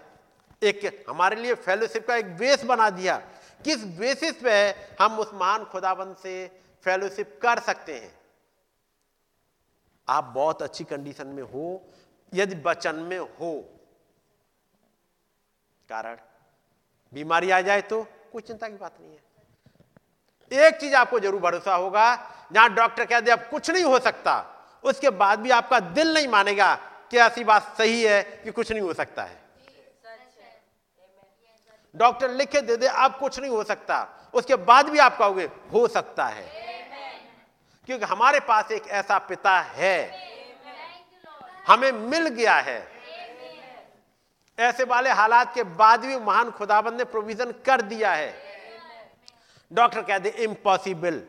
एक हमारे लिए फेलोशिप का एक बेस बना दिया। किस बेसिस पे हम उस महान खुदाबंद से फेलोशिप कर सकते हैं? आप बहुत अच्छी कंडीशन में हो, यदि बचन में हो। कारण, बीमारी आ जाए तो कोई चिंता की बात नहीं है। एक चीज़ आपको ज़रूर भरोसा होगा, जहाँ डॉक्टर कह दे, अब कुछ नहीं हो सकता। उसके बाद भी आपका दिल नहीं मानेगा कि ऐसी बात सही है कि कुछ नहीं हो सकता है। डॉक्टर लिख के दे दे, आप कुछ नहीं हो सकता। उसके बाद भी आप कहोगे, हो सकता है। क्योंकि हमारे पास एक ऐसा पिता है। हमें मिल गया है। ऐसे वाले हालात के बाद भी महान खुदाबंद ने प्रोविज़न कर दिया है। डॉक्टर कह दे इम्पॉसिबल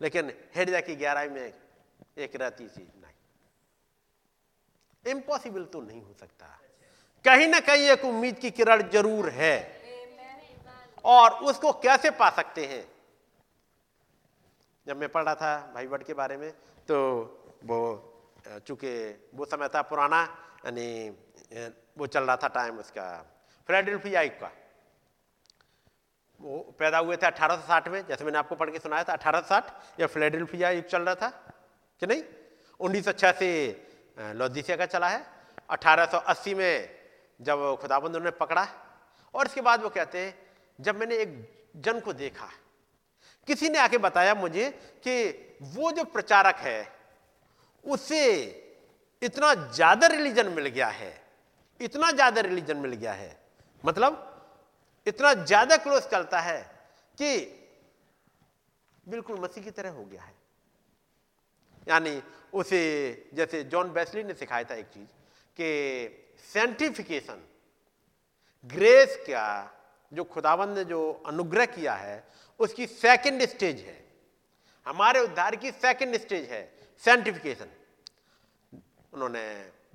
लेकिन हृदय की गहराई में एक रहती चीज़ नहीं। इम्पॉसिबल तो नहीं हो सकता। कहीं ना कहीं एक उम्मीद की किरण ज़रूर है। और उसको कैसे पा सकते हैं? जब मैं पढ़ रहा था भाई भट्ट के बारे में तो वो, चूँकि वो समय था पुराना, यानी वो चल रहा था टाइम उसका फ्रेडिल्फिया का। वो पैदा हुए थे 1860 में, जैसे मैंने आपको पढ़ के सुनाया था 1860 या फिलेडेल्फिया युग चल रहा था, कि नहीं? उन्नीस सौ से लौदीसिया का चला है। 1880 में जब खुदाबंद उन्होंने पकड़ा और इसके बाद वो कहते हैं, जब मैंने एक जन को देखा, किसी ने आके बताया मुझे कि वो जो प्रचारक है, उसे इतना ज़्यादा रिलीजन मिल गया है, इतना ज़्यादा रिलीजन मिल गया है। मतलब इतना ज़्यादा क्लोज चलता है कि बिल्कुल मसीह की तरह हो गया है। यानी उसे, जैसे जॉन बेस्ली ने सिखाया था एक चीज़ कि सेंटिफिकेशन ग्रेस क्या, जो खुदावन ने जो अनुग्रह किया है, उसकी सेकंड स्टेज है। हमारे उद्धार की सेकंड स्टेज है सेंटिफिकेशन उन्होंने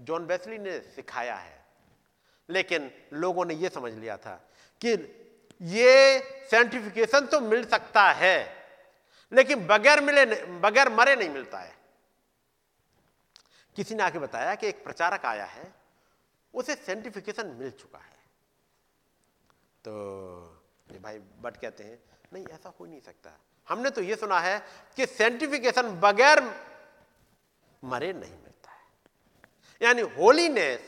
जॉन बेसली ने सिखाया है। लेकिन लोगों ने यह समझ लिया था कि ये सेंटिफिकेशन तो मिल सकता है, लेकिन बगैर मिले बगैर मरे नहीं मिलता है। किसी ने आके बताया कि एक प्रचारक आया है उसे सेंटिफिकेशन मिल चुका है। तो ये भाई बट कहते हैं, नहीं, ऐसा हो नहीं सकता। हमने तो ये सुना है कि सेंटिफिकेशन बगैर मरे नहीं मिलता है। यानी होलीनेस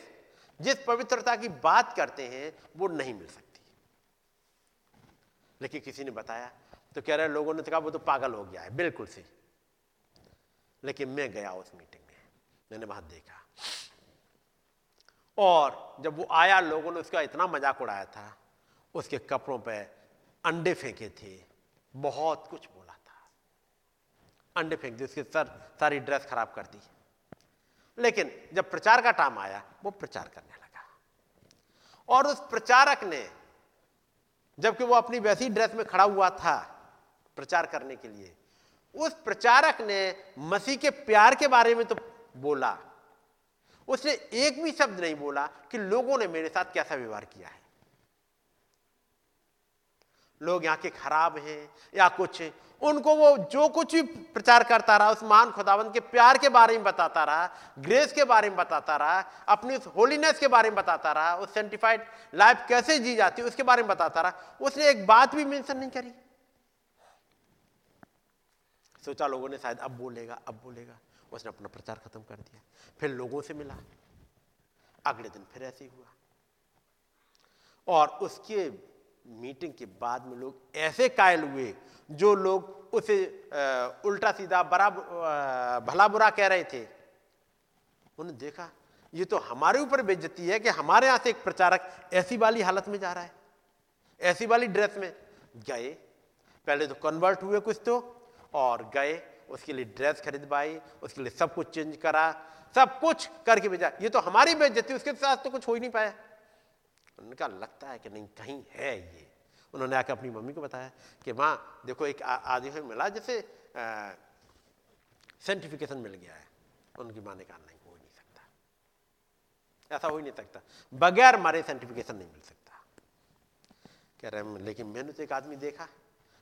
जिस पवित्रता की बात करते हैं, वो नहीं मिल सकती। लेकिन किसी ने बताया तो कह रहे लोगों ने तो कहा, वो तो पागल हो गया है। बिल्कुल सही। लेकिन मैं गया उस मीटिंग में। मैंने वहाँ देखा। और जब वो आया, लोगों ने उसका इतना मज़ाक उड़ाया था, उसके कपड़ों पे अंडे फेंके थे, बहुत कुछ बोला था। अंडे फेंक दिए, उसके सर, सारी ड्रेस खराब कर दी। लेकिन जब प्रचार का टाइम आया, वो प्रचार करने लगा। और उस प्रचारक ने, जबकि वो अपनी वैसी ड्रेस में खड़ा हुआ था प्रचार करने के लिए, उस प्रचारक ने मसीह के प्यार के बारे में तो बोला उसने एक भी शब्द नहीं बोला कि लोगों ने मेरे साथ कैसा व्यवहार किया है। लोग यहाँ के खराब हैं या कुछ उनको वो जो कुछ भी प्रचार करता रहा, उस मान खुदावंत के प्यार के बारे में बताता रहा, ग्रेस के बारे में बताता रहा, अपनी उस होलीनेस के बारे में बताता रहा, उस सेंटिफाइड लाइफ कैसे जी जाती है, उसके बारे में बताता रहा। उसने एक बात भी मेंशन नहीं करी। सोचा लोगों ने शायद अब बोलेगा अब बोलेगा। उसने अपना प्रचार खत्म कर दिया। फिर लोगों से मिला। अगले दिन फिर ऐसे ही हुआ। और उसके मीटिंग के बाद में लोग ऐसे कायल हुए, जो लोग उसे उल्टा सीधा बड़ा भला बुरा कह रहे थे। उन्होंने देखा, ये तो हमारे ऊपर बेइज्जती है कि हमारे यहाँ से एक प्रचारक ऐसी वाली हालत में जा रहा है, ऐसी वाली ड्रेस में। गए, पहले तो कन्वर्ट हुए कुछ तो और गए उसके लिए ड्रेस खरीदवाई उसके लिए सब कुछ चेंज करा, सब कुछ करके भेजा। ये तो हमारी बेइज्जती, उसके साथ तो कुछ हो ही नहीं पाया। उनका लगता है कि नहीं, कहीं है ये? उन्होंने आकर अपनी मम्मी को बताया कि, माँ, देखो, एक आदमी मिला, जैसे सर्टिफिकेशन मिल गया है। उनकी माँ ने कहा, नहीं, हो नहीं सकता। ऐसा हो ही नहीं सकता। बगैर मारे सर्टिफिकेशन नहीं मिल सकता। कह रहे लेकिन मैंने तो एक आदमी देखा,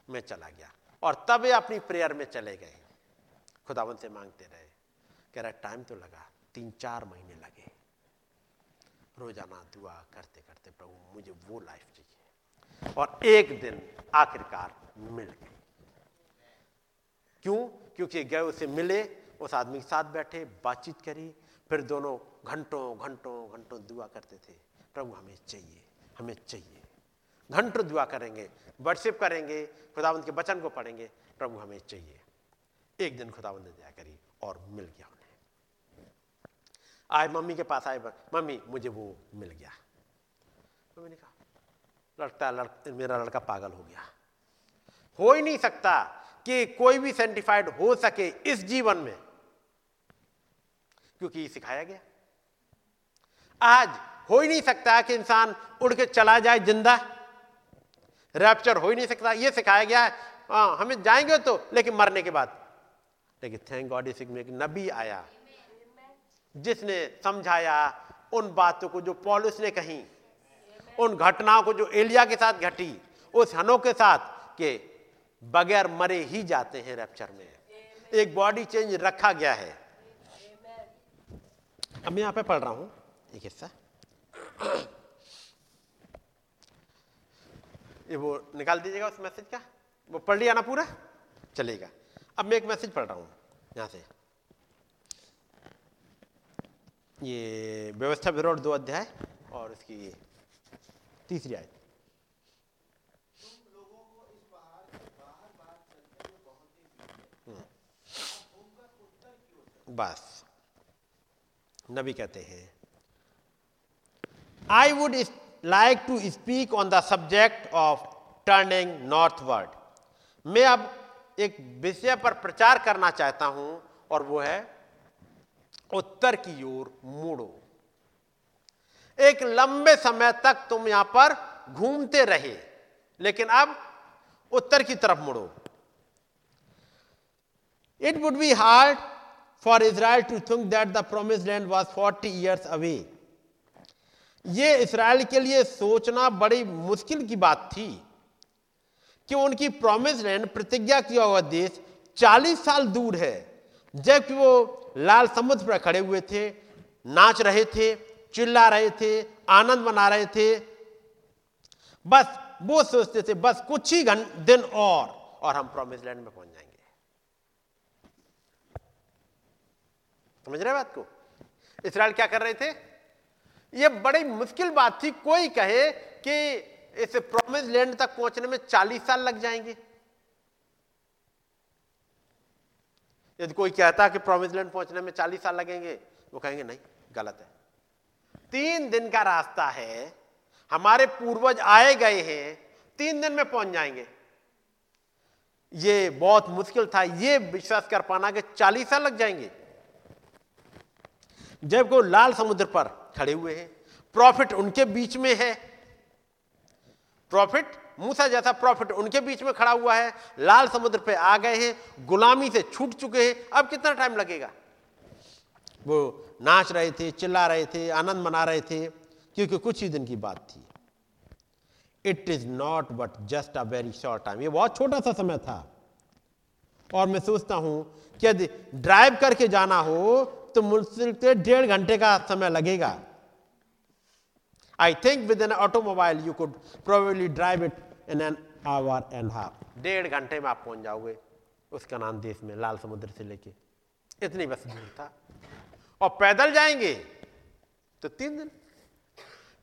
मैं चला गया। और तब अपनी प्रेयर में चले गए। खुदावन से मांगते रहे। कह रहा, टाइम तो लगा तीन चार महीने लगे। रोज़ाना दुआ करते करते प्रभु, मुझे वो लाइफ चाहिए। और एक दिन आखिरकार मिल गई। क्यों? क्योंकि गए, उसे मिले, उस आदमी के साथ बैठे, बातचीत करी, फिर दोनों घंटों घंटों घंटों दुआ करते थे, प्रभु, हमें चाहिए हमें चाहिए। घंटों दुआ करेंगे, वर्शिप करेंगे खुदावंत के वचन को पढ़ेंगे, प्रभु, हमें चाहिए। एक दिन खुदावंत ने दया करी और मिल गया उन्हें। आए मम्मी के पास आए मम्मी मुझे वो मिल गया। मम्मी ने कहा लड़ता लड़, मेरा लड़का पागल हो गया। हो ही नहीं सकता कि कोई भी सेंटिफाइड हो सके इस जीवन में। क्योंकि ये सिखाया गया। आज हो ही नहीं सकता कि इंसान उड़ के चला जाए ज़िंदा। रैप्चर हो ही नहीं सकता। ये सिखाया गया है आ, हमें जाएँगे तो लेकिन मरने के बाद लेकिन थैंक गॉड इस में एक नबी आया। जिसने समझाया उन बातों को जो पॉलिस ने कही, उन घटनाओं को जो एलिया के साथ घटी, उस हनों के साथ के बगैर मरे ही जाते हैं रैप्चर में। एक बॉडी चेंज रखा गया है। अब मैं यहाँ पे पढ़ रहा हूँ। एक हिस्सा। ये वो निकाल दीजिएगा उस मैसेज का। वो पढ़ लिया ना पूरा? चलेगा। अब मैं एक मैसेज पढ़ रहा हूँ। यहाँ से। ये व्यवस्था विरोध दो अध्याय और उसकी ये तीसरी आयत। हम्म। बस। नबी कहते हैं I would like to speak on the subject of turning northward मैं अब एक विषय पर प्रचार करना चाहता हूँ, और वो है उत्तर की ओर मुड़ो। एक लंबे समय तक तुम यहाँ पर घूमते रहे, लेकिन अब उत्तर की तरफ़ मुड़ो। It would be hard for Israel to think that the promise land was forty years away ये इसराइल के लिए सोचना बड़ी मुश्किल की बात थी। कि उनकी प्रोमिस लैंड प्रतिज्ञा किया हुआ देश 40 साल दूर है। जबकि वो लाल समुद्र पर खड़े हुए थे, नाच रहे थे, चिल्ला रहे थे, आनंद मना रहे थे। बस, वो सोचते थे, बस कुछ ही दिन और और हम प्रोमिस लैंड में पहुँच जाएँगे। समझ रहे बात को? इसराइल क्या कर रहे थे? यह बड़ी मुश्किल बात थी, कोई कहे कि इस प्रोमिस लैंड तक पहुँचने में 40 साल लग जाएँगे। यदि कोई कहता कि प्रोमिस लैंड पहुँचने में 40 साल लगेंगे, वो कहेंगे, नहीं, गलत है। तीन दिन का रास्ता है, हमारे पूर्वज आए गए हैं, तीन दिन में पहुँच जाएँगे। ये बहुत मुश्किल था, ये विश्वास कर पाना कि चालीस साल लग जाएँगे। जब वो लाल समुद्र पर खड़े हुए हैं, प्रॉफिट उनके बीच में है प्रॉफिट, मूसा जैसा प्रॉफिट उनके बीच में खड़ा हुआ है, लाल समुद्र पे आ गए हैं, गुलामी से छूट चुके हैं, अब कितना टाइम लगेगा? वो नाच रहे थे, चिल्ला रहे थे, आनंद मना रहे थे, क्योंकि कुछ ही दिन की बात थी। It is not but just a very short time ये बहुत छोटा सा समय था। और मैं सोचता हूँ कि यदि ड्राइव करके जाना हो तो मुश्किल से डेढ़ घंटे का समय लगेगा। I think with an automobile you could probably drive it in an hour and half डेढ़ घंटे में आप पहुँच जाओगे उसका नाम देश में, लाल समुद्र से लेके। इतनी बस दूर था। और पैदल जाएँगे तो तीन दिन।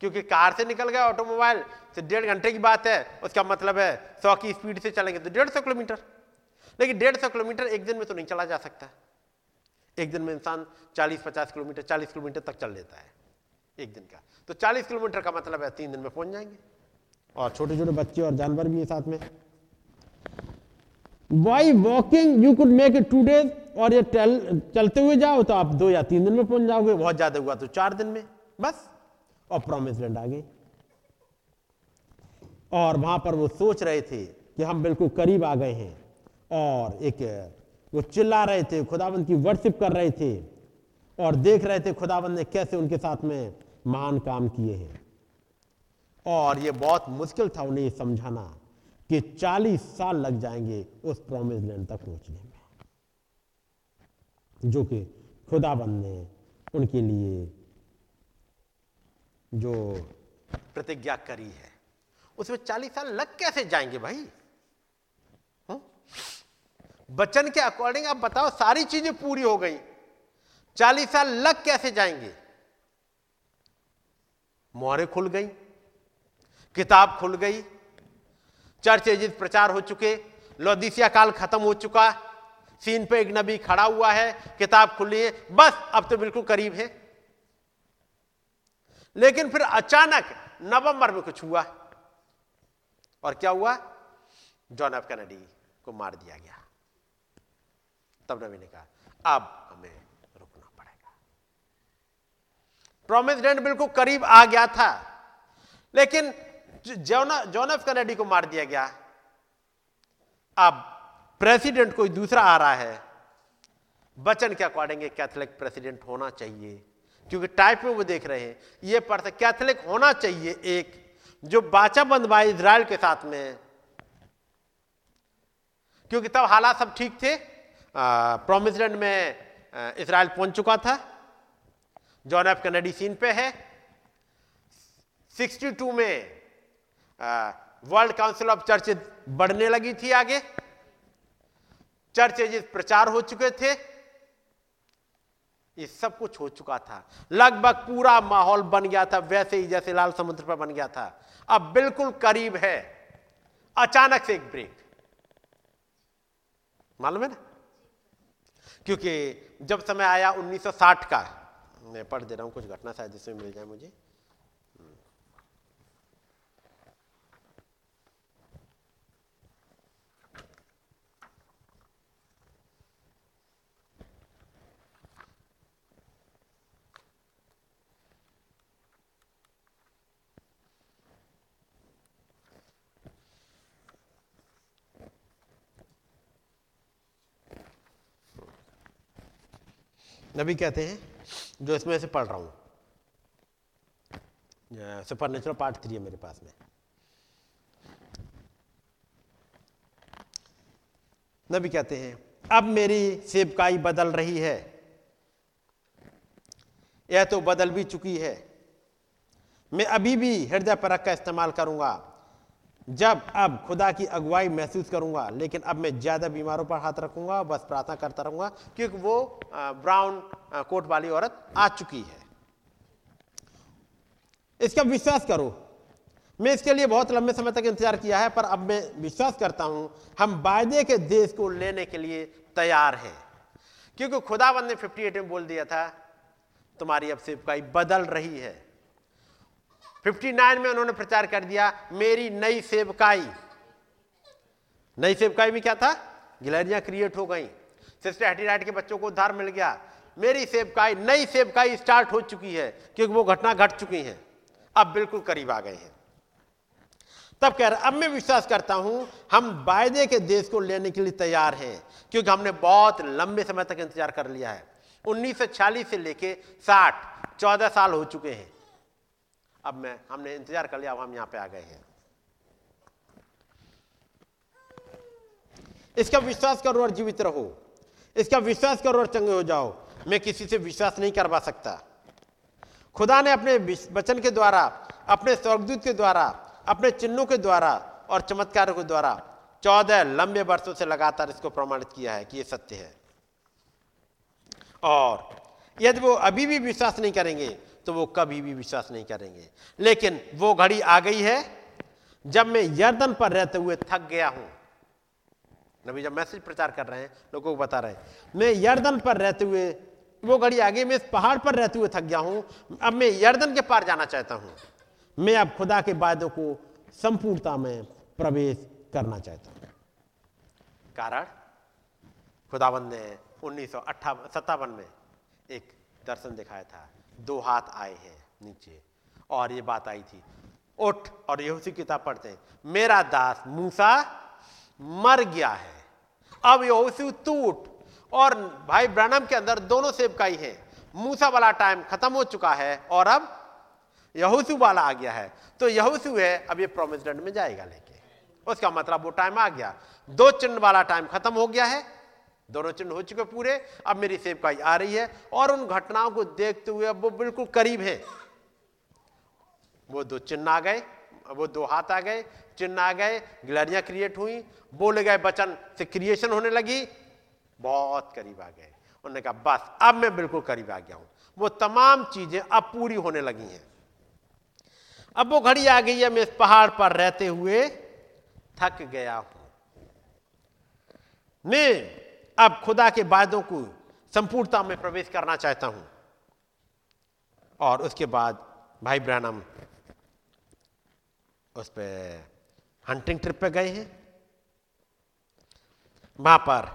क्योंकि कार से निकल गया ऑटोमोबाइल से डेढ़ घंटे की बात है। उसका मतलब है सौ की स्पीड से चलेंगे तो डेढ़ सौ किलोमीटर। लेकिन डेढ़ सौ किलोमीटर एक दिन में तो नहीं चला जा सकता। एक दिन में इंसान चालीस पचास किलोमीटर, चालीस किलोमीटर तक चल लेता है। एक दिन का। तो चालीस किलोमीटर का मतलब है तीन दिन में पहुँच जाएँगे। और छोटे छोटे बच्चे और जानवर भी है साथ में। By walking you could make it two days और ये टल, चलते हुए जाओ तो आप दो या तीन दिन में पहुँच जाओगे। बहुत ज़्यादा हुआ तो चार दिन में। बस। और प्रॉमिस लैंड आ गई। और वहाँ पर वो सोच रहे थे कि हम बिल्कुल करीब आ गए हैं। और एक वो चिल्ला रहे थे खुदाबंद की वर्शिप कर रहे थे। और देख रहे थे खुदाबंद ने कैसे उनके साथ में महान काम किए हैं। और ये बहुत मुश्किल था उन्हें समझाना कि 40 साल लग जाएँगे उस प्रॉमिस लैंड तक पहुँचने में, जो कि खुदाबंद ने उनके लिए जो प्रतिज्ञा करी है। उसमें 40 साल लग कैसे जाएँगे भाई? हुँ? बचन के अकॉर्डिंग आप बताओ, सारी चीज़ें पूरी हो गई। 40 साल लग कैसे जाएँगे? मोहरे खुल गई, किताब खुल गई, चर्च एजित प्रचार हो चुके, लोदिसिया काल खत्म हो चुका, सीन पे एक नबी खड़ा हुआ है, किताब खुली है, बस अब तो बिल्कुल करीब है। लेकिन फिर अचानक नवंबर में कुछ हुआ, और क्या हुआ? जॉन एफ़ कैनेडी को मार दिया गया। तब नबी ने कहा, अब प्रोमिस लैंड बिल्कुल करीब आ गया था। लेकिन जॉन एफ़ कैनेडी को मार दिया गया, अब प्रेसिडेंट कोई दूसरा आ रहा है, बचन के अकॉर्डिंग कैथोलिक प्रेसिडेंट होना चाहिए। क्योंकि टाइप में वो देख रहे हैं, ये पढ़ते कैथोलिक होना चाहिए एक, जो बाचा बंदवा इसराइल के साथ में। क्योंकि तब हालात सब ठीक थे। प्रोमिसलैंड में इसराइल पहुँच चुका था। जॉन एफ़ कैनेडी सीन पे है। 62 में वर्ल्ड काउंसिल ऑफ़ चर्च बढ़ने लगी थी आगे। चर्चेज प्रचार हो चुके थे। ये सब कुछ हो चुका था। लगभग पूरा माहौल बन गया था, वैसे ही जैसे लाल समुद्र पर बन गया था। अब बिल्कुल करीब है। अचानक से एक ब्रेक। मालूम है ना? क्योंकि जब समय आया 1960 का मैं पढ़ दे रहा हूँ, कुछ घटना शायद इसमें मिल जाए मुझे। नबी कहते हैं जो इसमें से पढ़ रहा हूँ। सुपर नेचुरल पार्ट थ्री है मेरे पास में। नबी कहते हैं, अब मेरी सेवकाई बदल रही है। यह तो बदल भी चुकी है। मैं अभी भी हृदय परख का इस्तेमाल करूँगा। जब अब खुदा की अगुवाई महसूस करूँगा, लेकिन अब मैं ज़्यादा बीमारों पर हाथ रखूँगा, बस प्रार्थना करता रहूँगा, क्योंकि वो ब्राउन कोट वाली औरत आ चुकी है। इसका विश्वास करो। मैं इसके लिए बहुत लंबे समय तक इंतज़ार किया है, पर अब मैं विश्वास करता हूँ, हम वायदे के देश को लेने के लिए तैयार हैं। क्योंकि खुदाबंद ने 58 में बोल दिया था, तुम्हारी अब सेवकाई बदल रही है। 59 में उन्होंने प्रचार कर दिया, मेरी नई सेवकाई। नई सेवकाई में क्या था? गिलहरियाँ क्रिएट हो गई। सिस्टर हेटीराइट के बच्चों को उद्धार मिल गया। मेरी सेवकाई, नई सेवकाई स्टार्ट हो चुकी है, क्योंकि वो घटना घट गट चुकी है। अब बिल्कुल करीब आ गए हैं। तब कह रहे, अब मैं विश्वास करता हूँ, हम वायदे के देश को लेने के लिए तैयार हैं, क्योंकि हमने बहुत लंबे समय तक इंतज़ार कर लिया है। 1946 से लेके 60 14 साल हो चुके हैं। अब मैं, हमने इंतज़ार कर लिया, अब हम यहाँ पे आ गए हैं। इसका विश्वास करो और जीवित रहो। इसका विश्वास करो और चंगे हो जाओ। मैं किसी से विश्वास नहीं करवा सकता। खुदा ने अपने वचन के द्वारा, अपने स्वर्गदूत के द्वारा, अपने चिन्हों के द्वारा और चमत्कारों के द्वारा चौदह लंबे वर्षों से लगातार इसको प्रमाणित किया है कि यह सत्य है। और यदि वो अभी भी विश्वास नहीं करेंगे तो वो कभी भी विश्वास नहीं करेंगे। लेकिन वो घड़ी आ गई है, जब मैं यर्दन पर रहते हुए थक गया हूँ। नबी जब मैसेज प्रचार कर रहे हैं, लोगों को बता रहे हैं, मैं यर्दन पर रहते हुए, वो घड़ी आगे मैं इस पहाड़ पर रहते हुए थक गया हूँ। अब मैं यर्दन के पार जाना चाहता हूँ। मैं अब खुदा के वायदों को संपूर्णता में प्रवेश करना चाहता हूँ। कारण? खुदाबंद ने उन्नीस सौ में एक दर्शन दिखाया था। दो हाथ आए हैं नीचे। और ये बात आई थी। उठ और यहूसी किताब पढ़ते हैं। मेरा दास मूसा मर गया है। अब यहोशू टूट और भाई ब्रनम के अंदर दोनों सेवकाई है। मूसा वाला टाइम खत्म हो चुका है और अब यहोशू वाला आ गया है। तो यहोशू है, अब ये प्रोमिस में जाएगा लेके। उसका मतलब वो टाइम आ गया। दो चिन्ह वाला टाइम खत्म हो गया है। दोनों चिन्ह हो चुके पूरे। अब मेरी सेवकाई आ रही है और उन घटनाओं को देखते हुए अब वो बिल्कुल करीब है। वो दो चिन्ह आ गए, वो दो हाथ आ गए, चिन्ह आ गए, गिलहरियाँ क्रिएट हुई, बोले गए बचन से क्रिएशन होने लगी, बहुत करीब आ गए। उन्होंने कहा, बस, अब मैं बिल्कुल करीब आ गया हूँ। वो तमाम चीज़ें अब पूरी होने लगी हैं। अब वो घड़ी आ गई है, मैं इस पहाड़ पर रहते हुए थक गया हूँ। मैं अब खुदा के वादों को संपूर्णता में प्रवेश करना चाहता हूँ। और उसके बाद भाई ब्रहणम उस पर हंटिंग ट्रिप पे गए हैं। वहाँ पर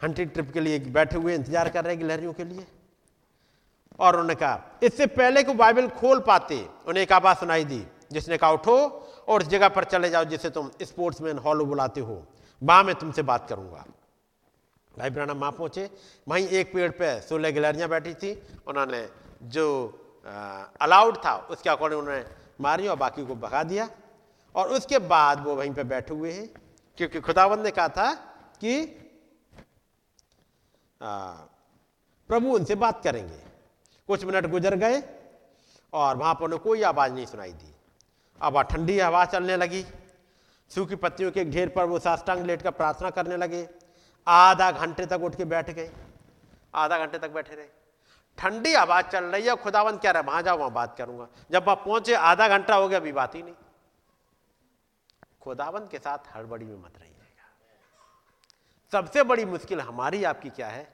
हंटिंग ट्रिप के लिए बैठे हुए इंतज़ार कर रहे हैं गिलहरियों के लिए। और उन्होंने कहा, इससे पहले को बाइबल खोल पाते, उन्हें एक आवाज़ सुनाई दी, जिसने कहा, उठो और उस जगह पर चले जाओ जिसे तुम स्पोर्ट्समैन हॉलो बुलाते हो। वहाँ मैं तुमसे बात करूँगा। भाई ब्रानम वहाँ पहुँचे वहीं एक पेड़ पे सोलह गिलहरियाँ बैठी थी। उन्होंने जो अलाउड था उसके अकॉर्डिंग उन्होंने मारी और बाकी को भगा दिया। और उसके बाद वो वहीं पे बैठे हुए हैं। क्योंकि खुदावंद ने कहा था कि आ, प्रभु उनसे बात करेंगे। कुछ मिनट गुजर गए और वहाँ पर उन्हें कोई आवाज़ नहीं सुनाई दी। अब ठंडी हवा चलने लगी। सूखी पत्तियों के ढेर पर वो साष्टांग लेट कर प्रार्थना करने लगे। आधा घंटे तक उठ के बैठ गए। आधा घंटे तक बैठे रहे। ठंडी आवाज़ चल रही है खुदावंत कह रहा वहाँ जाओ, वहाँ बात करूँगा। जब वहाँ पहुँचे, आधा घंटा हो गया, अभी बात ही नहीं। खुदावंत के साथ हड़बड़ी में मत रहिएगा। सबसे बड़ी मुश्किल हमारी, आपकी क्या है?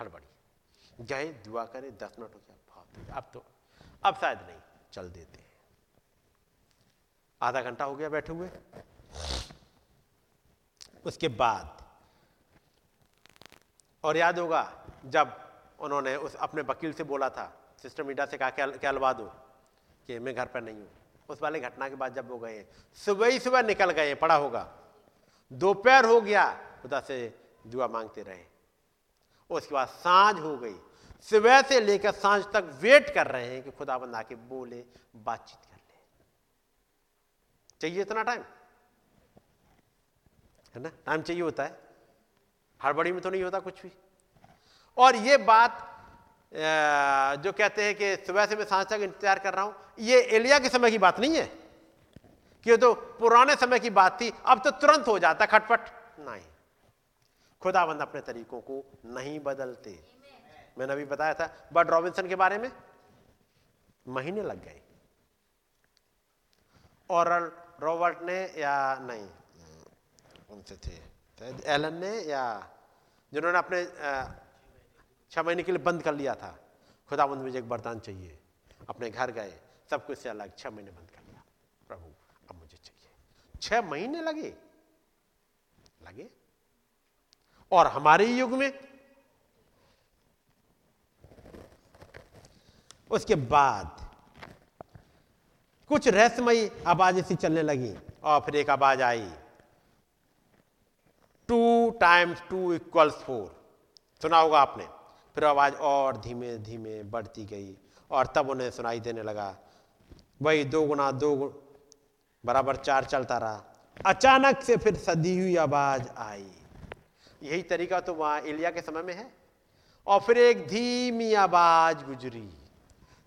हड़बड़ी। गए दुआ करें, दस मिनट हो गया बहुत अब तो अब शायद नहीं, चल देते आधा घंटा हो गया बैठे हुए। उसके बाद और याद होगा जब उन्होंने उस अपने वकील से बोला था, सिस्टर मीडा से कहा, क्या कहलवा दो? कि मैं घर पर नहीं हूँ। उस वाले घटना के बाद जब वो गए, सुबह ही सुबह निकल गए, पड़ा होगा। दोपहर हो गया, खुदा से दुआ मांगते रहे। उसके बाद साँझ हो गई। सुबह से लेकर साँझ तक वेट कर रहे हैं कि खुदा बंद आके बोले, बातचीत कर ले। चाहिए इतना टाइम है ना? टाइम चाहिए होता है। हड़बड़ी में तो नहीं होता कुछ भी। और ये बात जो कहते हैं कि सुबह से मैं साँझ तक इंतज़ार कर रहा हूँ, ये एलिया के समय की बात नहीं है। कि तो पुराने समय की बात थी, अब तो तुरंत हो जाता, खटपट। नहीं। खुदाबंद अपने तरीकों को नहीं बदलते। मैंने अभी बताया था, बट रॉबिन्सन के बारे में, महीने लग गए। और रॉबर्ट ने या नहीं, उनसे थे एलन ने या जिन्होंने अपने छह महीने के लिए बंद कर लिया था। खुदाबंद मुझे एक बरदान चाहिए। अपने घर गए, सब कुछ से अलग, छह महीने बंद कर दिया प्रभु, अब मुझे चाहिए। छह महीने लगे? लगे? और हमारे युग में? उसके बाद कुछ रहस्यमयी आवाज़ ऐसी चलने लगी और फिर एक आवाज़ आई। Two times two equals four. सुना होगा आपने? फिर आवाज़ और धीमे धीमे बढ़ती गई और तब उन्हें सुनाई देने लगा। वही दो गुना दो बराबर चार चलता रहा। अचानक से फिर सदी हुई आवाज़ आई। यही तरीका तो वहाँ एलिया के समय में है। और फिर एक धीमी आवाज़ गुजरी,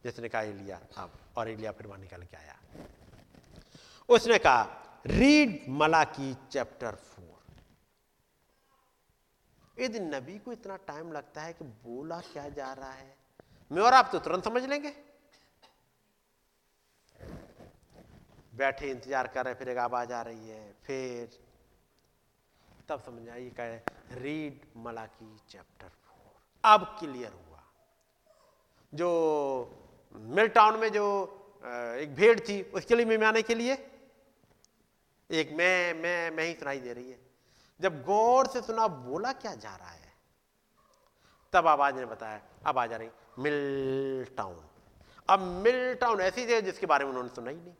जिसने कहा, एलिया अब और एलिया फिर वहाँ निकल के आया। उसने कहा, रीड मलाकी चैप्टर यदि नबी को इतना टाइम लगता है कि बोला क्या जा रहा है? मैं और आप तो तुरंत समझ लेंगे। बैठे, इंतज़ार कर रहे फिर एक आवाज़ आ रही है, फिर तब समझ आइए कह रीड मलाकी चैप्टर फोर अब क्लियर हुआ। जो मिल टाउन में जो एक भेड़ थी, उसके लिए मैं मिमाने के लिए? एक मैं मैं मैं ही सुनाई दे रही है। जब गौर से सुना बोला क्या जा रहा है? तब आवाज़ ने बताया, अब आ जा रही मिल टाउन अब मिल टाउन ऐसी जगह जिसके बारे में उन्होंने सुना ही नहीं।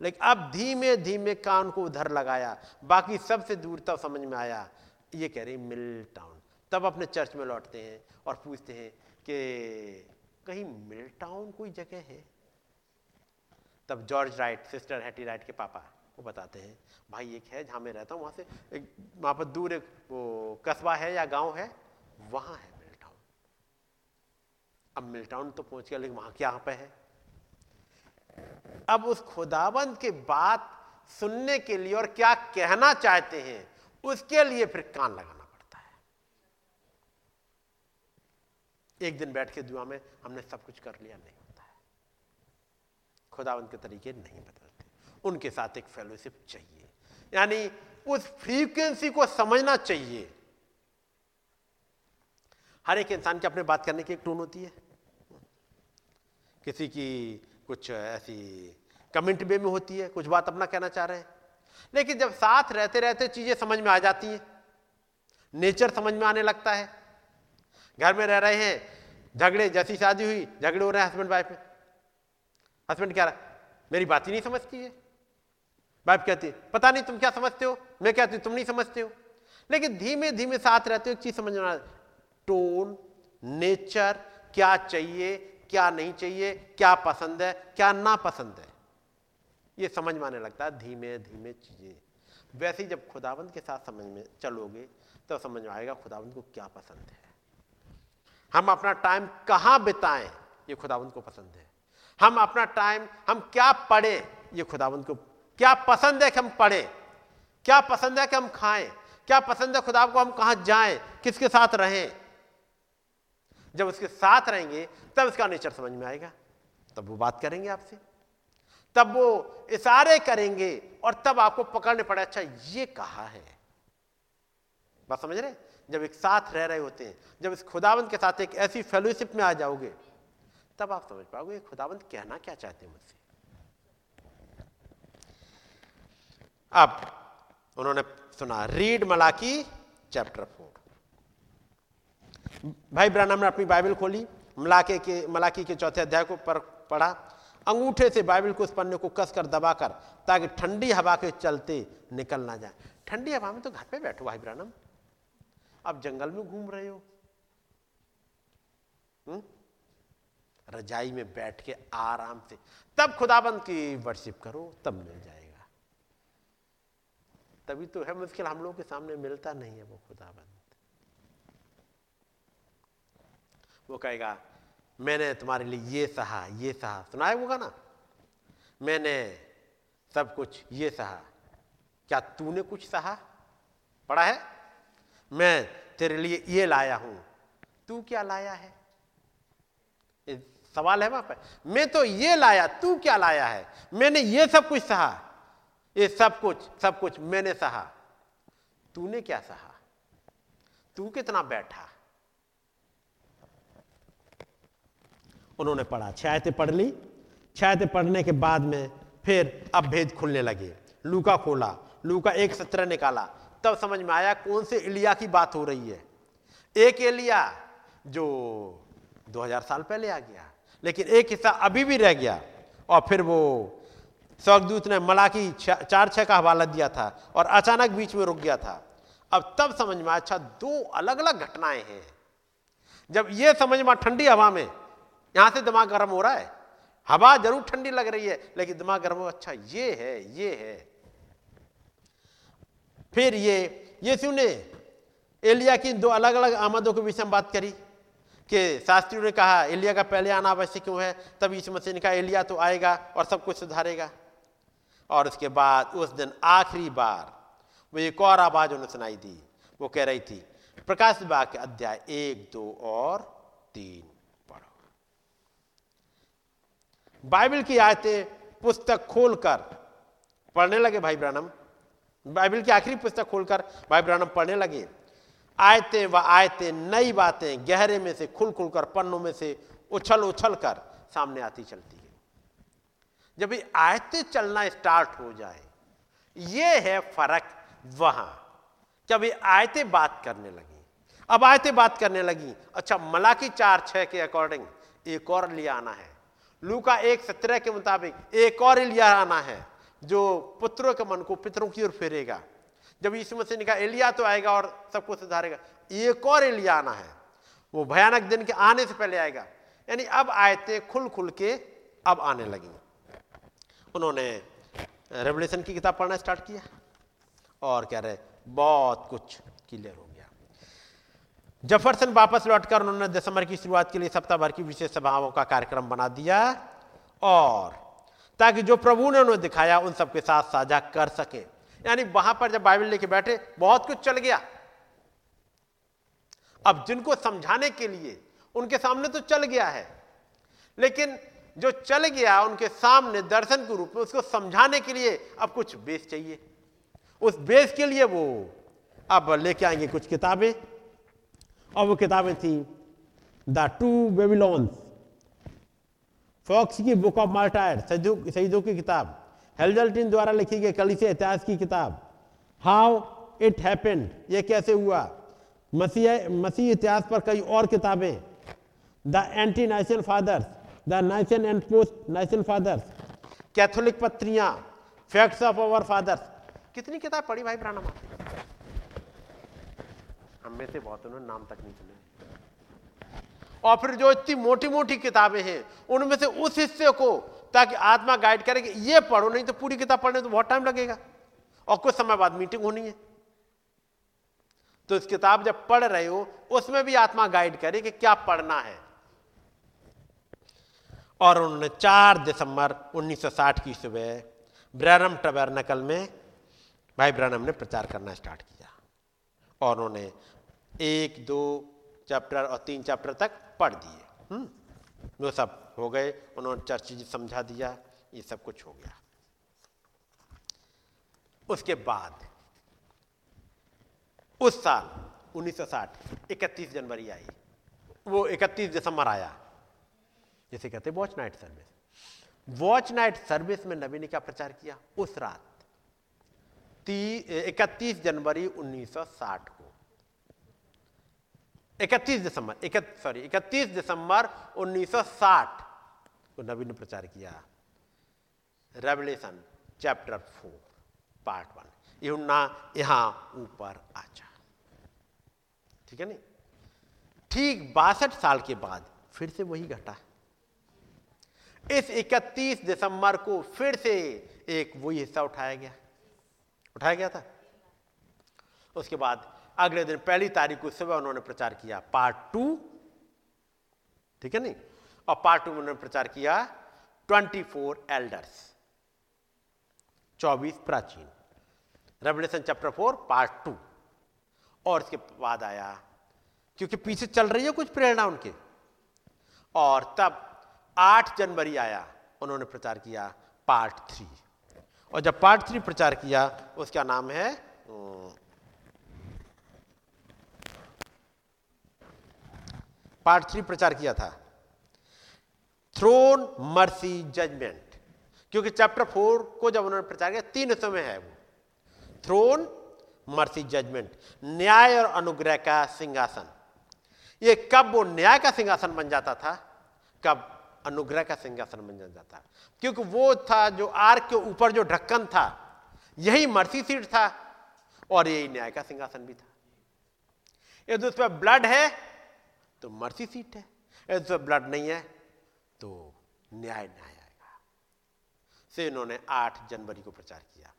लेकिन अब धीमे धीमे कान को उधर लगाया, बाकी सबसे दूर तब समझ में आया, ये कह रही मिल टाउन तब अपने चर्च में लौटते हैं और पूछते हैं कि कहीं मिल टाउन कोई जगह है? तब George Wright, sister Hattie Wright के पापा वो बताते हैं। भाई एक है जहाँ मैं रहता हूँ, वहाँ से एक, वहाँ पर दूर एक वो कस्बा है या गाँव है, वहाँ है मिल टाउन अब मिल टाउन तो पहुँच गया, लेकिन वहाँ क्या पे है? अब उस खुदाबंद के बात सुनने के लिए और क्या कहना चाहते हैं, उसके लिए फिर कान लगाना पड़ता है। एक दिन बैठ के दुआ में हमने सब कुछ कर लिया, नहीं होता है। खुदावंत के तरीके नहीं बदलते। उनके साथ एक फेलोशिप चाहिए। यानी उस फ्रीक्वेंसी को समझना चाहिए। हर एक इंसान की अपने बात करने की एक टोन होती है। किसी की कुछ ऐसी कमेंट वे में होती है, कुछ बात अपना कहना चाह रहे हैं। लेकिन जब साथ रहते रहते चीज़ें समझ में आ जाती हैं नेचर समझ में आने लगता है। घर में रह रहे हैं, झगड़े, जैसी शादी हुई, झगड़े हो रहे हैं हस्बैंड वाइफ में। हस्बैंड क्या रहा मेरी बात ही नहीं समझती है। कहती है, पता नहीं तुम क्या समझते हो? मैं कहती हूँ, तुम नहीं समझते हो? लेकिन धीमे धीमे साथ रहते हो, एक चीज़ समझ में टोन, नेचर, क्या चाहिए, क्या नहीं चाहिए, क्या पसंद है, क्या ना पसंद है। ये समझ में आने लगता है धीमे धीमे चीज़ें। वैसे ही जब खुदावंत के साथ समझ में चलोगे तो समझ में आएगा खुदावंत को क्या पसंद है। हम अपना टाइम कहाँ बिताएँ, ये खुदावंत को पसंद है। हम अपना टाइम, हम क्या पढ़ें, ये खुदावंत को क्या पसंद है कि हम पढ़ें? क्या पसंद है कि हम खाएँ? क्या पसंद है खुदा को हम कहाँ जाएँ? किसके साथ रहें? जब उसके साथ रहेंगे, तब इसका नेचर समझ में आएगा। तब वो बात करेंगे आपसे। तब वो इशारे करेंगे और तब आपको पकड़ने पड़े अच्छा ये कहा है? बात समझ रहे जब एक साथ रह रहे होते हैं, जब इस खुदावंत के साथ एक ऐसी फेलोशिप में आ जाओगे, तब आप समझ पाओगे खुदावंत कहना क्या चाहते हैं मुझसे। अब उन्होंने सुना, रीड मलाकी चैप्टर फोर. भाई ब्रानम ने अपनी बाइबल खोली, मलाके के, मलाकी के चौथे अध्याय को पर पढ़ा, अंगूठे से बाइबल को उस पन्ने को कसकर दबाकर, ताकि ठंडी हवा के चलते निकल ना जाए। ठंडी हवा में तो घर पे बैठो भाई ब्रानम अब जंगल में घूम रहे हो। हुँ? रजाई में बैठ के आराम से, तब खुदाबंद की वर्शिप करो, तब मिल जाएगा। तभी तो है मुश्किल, हम लोग के सामने मिलता नहीं है वो खुदाबंद। वो कहेगा, मैंने तुम्हारे लिए ये सहा ये सहा। सुनाया होगा ना मैंने सब कुछ ये सहा। क्या तूने कुछ सहा? पढ़ा है? मैं तेरे लिए ये लाया हूँ। तू क्या लाया है? सवाल है वहाँ पर मैं तो ये लाया, तू क्या लाया है? मैंने ये सब कुछ सहा। ये सब कुछ सब कुछ मैंने सहा। तूने क्या सहा? तू कितना बैठा? उन्होंने पढ़ा छह आयतें पढ़ ली। छायते पढ़ने के बाद में फिर अब भेद खुलने लगे। लूका खोला, लूका एक सत्रह निकाला। तब समझ में आया कौन से इलिया की बात हो रही है। एक एलिया जो 2000 साल पहले आ गया, लेकिन एक हिस्सा अभी भी रह गया, और फिर वो स्वर्गदूत ने मलाकी चार छह का हवाला दिया था और अचानक बीच में रुक गया था। अब तब समझ में अच्छा दो अलग अलग घटनाएँ हैं। जब ये समझ में ठंडी हवा में, यहाँ से दिमाग गर्म हो रहा है। हवा ज़रूर ठंडी लग रही है, लेकिन दिमाग गर्म हो अच्छा ये है ये है। फिर ये यीशु ने एलिया की दो अलग अलग आमदों के विषय में बात करी, कि शास्त्रियों ने कहा, एलिया का पहले आना आवश्यक क्यों है? तब यीशु मसीह ने कहा, एलिया तो आएगा और सब कुछ सुधारेगा। और उसके बाद उस दिन आखिरी बार वो एक और आवाज़ उन्हें सुनाई दी। वो कह रही थी, प्रकाश विभाग के अध्याय एक, दो और तीन पढ़ो। बाइबल की आयतें पुस्तक खोलकर पढ़ने लगे भाई ब्रानम। बाइबल की आखिरी पुस्तक खोलकर भाई ब्रानम पढ़ने लगे। आयतें व आयतें नई बातें गहरे में से खुल खुल कर पन्नों में से उछल उछल कर सामने आती चलती है जब ये आयतें चलना स्टार्ट हो जाए, ये है फ़र्क वहाँ। जब ये आयतें बात करने लगी, अब आयतें बात करने लगी अच्छा मलाकी चार छह के अकॉर्डिंग एक और लिया आना है। लू का एक सत्रह के मुताबिक, एक और लिया आना है, जो पुत्रों के मन को पितरों की ओर फेरेगा। जब यीशु मसीह ने कहा, एलिया तो आएगा और सबको सुधारेगा। एक और एलिया आना है। वो भयानक दिन के आने से पहले आएगा। यानी अब आयतें खुल खुल के अब आने लगी। उन्होंने रेवल्यूशन की किताब पढ़ना स्टार्ट किया। और कह रहे, बहुत कुछ क्लियर हो गया। जफरसन वापस लौटकर उन्होंने दिसंबर की शुरुआत के लिए सप्ताह भर की विशेष सभाओं का कार्यक्रम बना दिया। और ताकि जो प्रभु ने उन्हें दिखाया, उन सबके साथ साझा कर सके। यानी वहाँ पर जब बाइबल लेके बैठे, बहुत कुछ चल गया। अब जिनको समझाने के लिए, उनके सामने तो चल गया है। लेकिन जो चल गया उनके सामने दर्शन के रूप में, उसको समझाने के लिए अब कुछ बेस चाहिए। उस बेस के लिए वो अब लेके आएँगे कुछ किताबें। और वो किताबें थी द टू बेबीलोन्स। फॉक्स की बुक ऑफ़ मार्टायर शहीदों की किताब। हेल्जल्टिन द्वारा लिखी गई कली से इतिहास की किताब। हाउ इट हैपेंड, ये कैसे हुआ? मसीह मसीह इतिहास पर कई और किताबें। The anti national fathers the nation and post national fathers Catholic पत्रियाँ facts of our fathers कितनी किताब पढ़ी भाई प्राणा हम में से बहुत उन्होंने नाम तक नहीं सुने। और फिर जो इतनी मोटी मोटी किताबें हैं, उनमें से उस हिस्से को ताकि आत्मा गाइड करे कि ये पढ़ो, नहीं तो पूरी किताब पढ़ने तो बहुत टाइम लगेगा। और कुछ समय बाद मीटिंग होनी है। तो इस किताब जब पढ़ रहे हो, उसमें भी आत्मा गाइड करे कि क्या पढ़ना है। और उन्होंने 4 दिसंबर 1960 की सुबह ब्रैनम टबरनकल में भाई ब्रैनम ने प्रचार करना स्टार्ट किया। और उन्होंने एक, दो चैप्टर और तीन चैप्टर तक पढ़ दिए। हम्म वो सब हो गए, उन्होंने चर्च समझा दिया, ये सब कुछ हो गया। उसके बाद, उस साल 1960 31 जनवरी आई। वो 31 दिसंबर आया। जिसे कहते watch night service watch night service में नबी ने क्या प्रचार किया? उस रात इकतीस जनवरी 1960 को। 31 दिसंबर सॉरी 31 दिसंबर 1960 को नबी ने प्रचार किया। Revelation chapter four part one यूना यहाँ ऊपर आचा ठीक है नहीं? ठीक बासठ साल के बाद फिर से वही घटा। इस 31 दिसंबर को फिर से एक वही हिस्सा उठाया गया। उठाया गया था। उसके बाद अगले दिन पहली तारीख को सुबह उन्होंने प्रचार किया पार्ट टू। ठीक है नहीं? और पार्ट टू में उन्होंने प्रचार किया ट्वेंटी फोर एल्डर्स। चौबीस प्राचीन। Revelation chapter four, part two. और इसके बाद आया, क्योंकि पीछे चल रही है कुछ प्रेरणा उनके। और तब आठ जनवरी आया, उन्होंने प्रचार किया पार्ट थ्री। और जब पार्ट थ्री प्रचार किया, उसका नाम है पार्ट थ्री प्रचार किया था। थ्रोन मर्सी जजमेंट क्योंकि चैप्टर फोर को जब उन्होंने प्रचार किया, तीन हिस्सों में है वो। थ्रोन मर्सी जजमेंट न्याय और अनुग्रह का सिंहासन। ये कब वो न्याय का सिंहासन बन जाता था? कब? अनुग्रह का सिंहासन बन जाता था क्योंकि वो था जो आर्क के ऊपर जो ढक्कन था, यही मर्सी सीट था और यही न्याय का सिंहासन भी था। यदि उस पर ब्लड है तो मर्सी सीट है। यदि उस पर ब्लड नहीं है तो न्याय न्याय आएगा। से इन्होंने 8 जनवरी को प्रचार किया।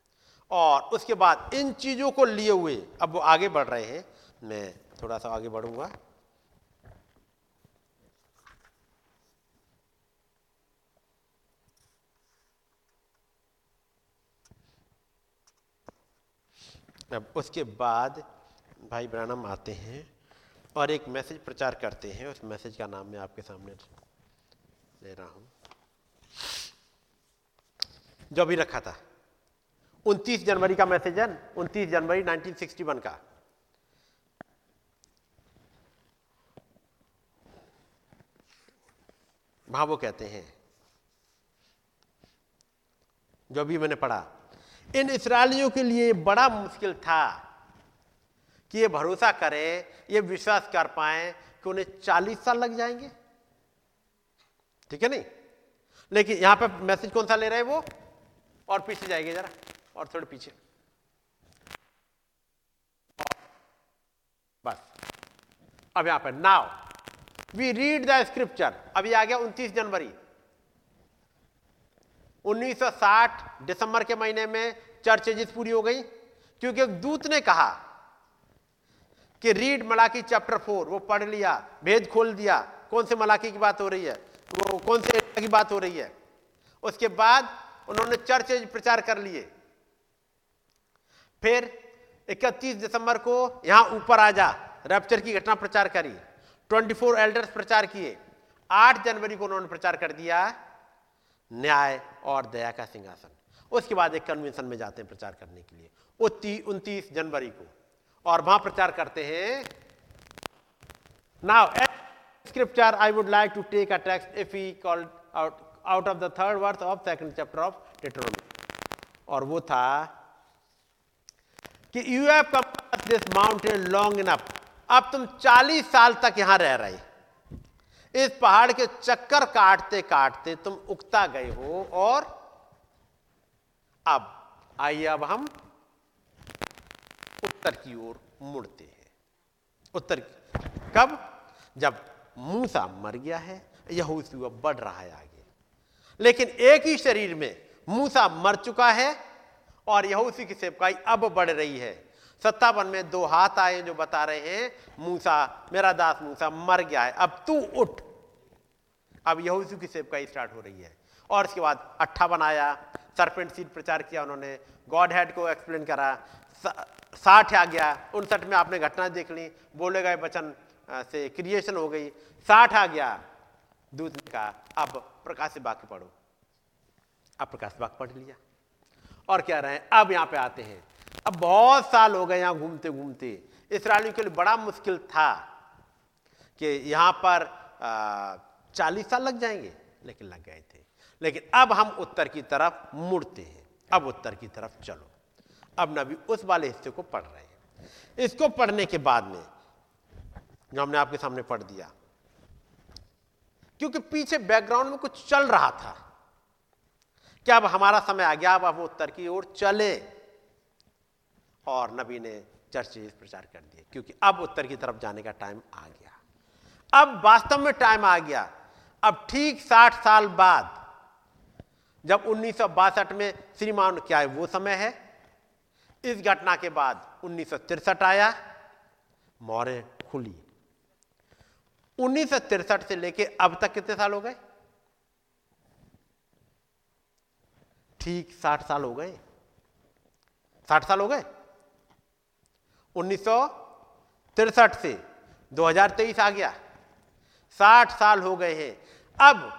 और उसके बाद इन चीज़ों को लिए हुए, अब वो आगे बढ़ रहे हैं। मैं थोड़ा सा आगे बढ़ूँगा। अब उसके बाद भाई ब्रानम आते हैं और एक मैसेज प्रचार करते हैं। उस मैसेज का नाम मैं आपके सामने ले रहा हूँ। जो भी रखा था। 29 जनवरी का मैसेज है। 29 जनवरी 1961 का। वहाँ वो कहते हैं, जो भी मैंने पढ़ा इन इसराइलियों के लिए बड़ा मुश्किल था कि ये भरोसा करें, ये विश्वास कर पाए कि उन्हें 40 साल लग जाएँगे। ठीक है नहीं? लेकिन यहाँ पे मैसेज कौन सा ले रहे हैं वो? और पीछे जाएँगे जरा, और थोड़े पीछे। बस। अब यहाँ पर now we read the scripture अभी आ गया 29 जनवरी। 1960 दिसंबर के महीने में चर्च चर्चेजिस पूरी हो गई, क्योंकि एक दूत ने कहा कि रीड मलाकी चैप्टर फोर, वो पढ़ लिया, भेद खोल दिया, कौन से मलाकी की बात हो रही है? वो कौन से की बात हो रही है? उसके बाद उन्होंने चर्च प्रचार कर लिए। फिर 31 दिसंबर को यहाँ ऊपर आ जा रैप्चर की घटना प्रचार करी 24 एल्डर्स प्रचार किए 8 जनवरी को उन्होंने प्रचार कर दिया। न्याय और दया का सिंहासन। उसके बाद एक कन्वेंशन में जाते हैं प्रचार करने के लिए। उनतीस जनवरी को। और वहाँ प्रचार करते हैं। Now scripture I would like to take a text if he called out out of third worth of second chapter of Deuteronomy और वो था कि you have come this mountain long enough अब तुम 40 साल तक यहाँ रह रहे। इस पहाड़ के चक्कर काटते काटते तुम उगता गए हो और अब, आइए अब हम उत्तर की ओर मुड़ते हैं। उत्तर की, कब? जब मूसा मर गया है यहूसू बढ़ रहा है आगे। लेकिन एक ही शरीर में मूसा मर चुका है और यहूसी की सेवकाई अब बढ़ रही है। सत्तावन में दो हाथ आए जो बता रहे हैं, मूसा, मेरा दास मूसा मर गया है। अब तू उठ। अब यहूसू की सेवकाई स्टार्ट हो रही है। और इसके बाद अट्ठावन आया सरपेंट सीट प्रचार किया उन्होंने गॉड हेड को एक्सप्लेन करा साठ आ गया, उनसठ में आपने घटना देख ली, बोले गए वचन से क्रिएशन हो गई, साठ आ गया। दूध का अब प्रकाश बाकी पढ़ो। अब प्रकाश बाग पढ़ लिया। और क्या रहे अब यहाँ पे आते हैं। अब बहुत साल हो गए यहाँ घूमते घूमते इसराइलियों के लिए बड़ा मुश्किल था कि यहाँ पर चालीस साल लग जाएँगे, लेकिन लग गए थे। लेकिन अब हम उत्तर की तरफ़ मुड़ते हैं। अब उत्तर की तरफ़ चलो। अब नबी उस वाले हिस्से को पढ़ रहे हैं। इसको पढ़ने के बाद में जो हमने आपके सामने पढ़ दिया, क्योंकि पीछे बैकग्राउंड में कुछ चल रहा था। क्या अब हमारा समय आ गया, अब हम उत्तर की ओर चले। और नबी ने चर्चे प्रचार कर दिए क्योंकि अब उत्तर की तरफ़ जाने का टाइम आ गया। अब वास्तव में टाइम आ गया। अब ठीक साठ साल बाद, जब उन्नीस सौ बासठ में श्रीमान, क्या है, वो समय है? इस घटना के बाद उन्नीस आया मोहरें खुली। उन्नीस से लेके अब तक कितने साल हो गए? ठीक साठ साल हो गए। साठ साल हो गए? उन्नीस से 2023 आ गया। साठ साल हो गए हैं। अब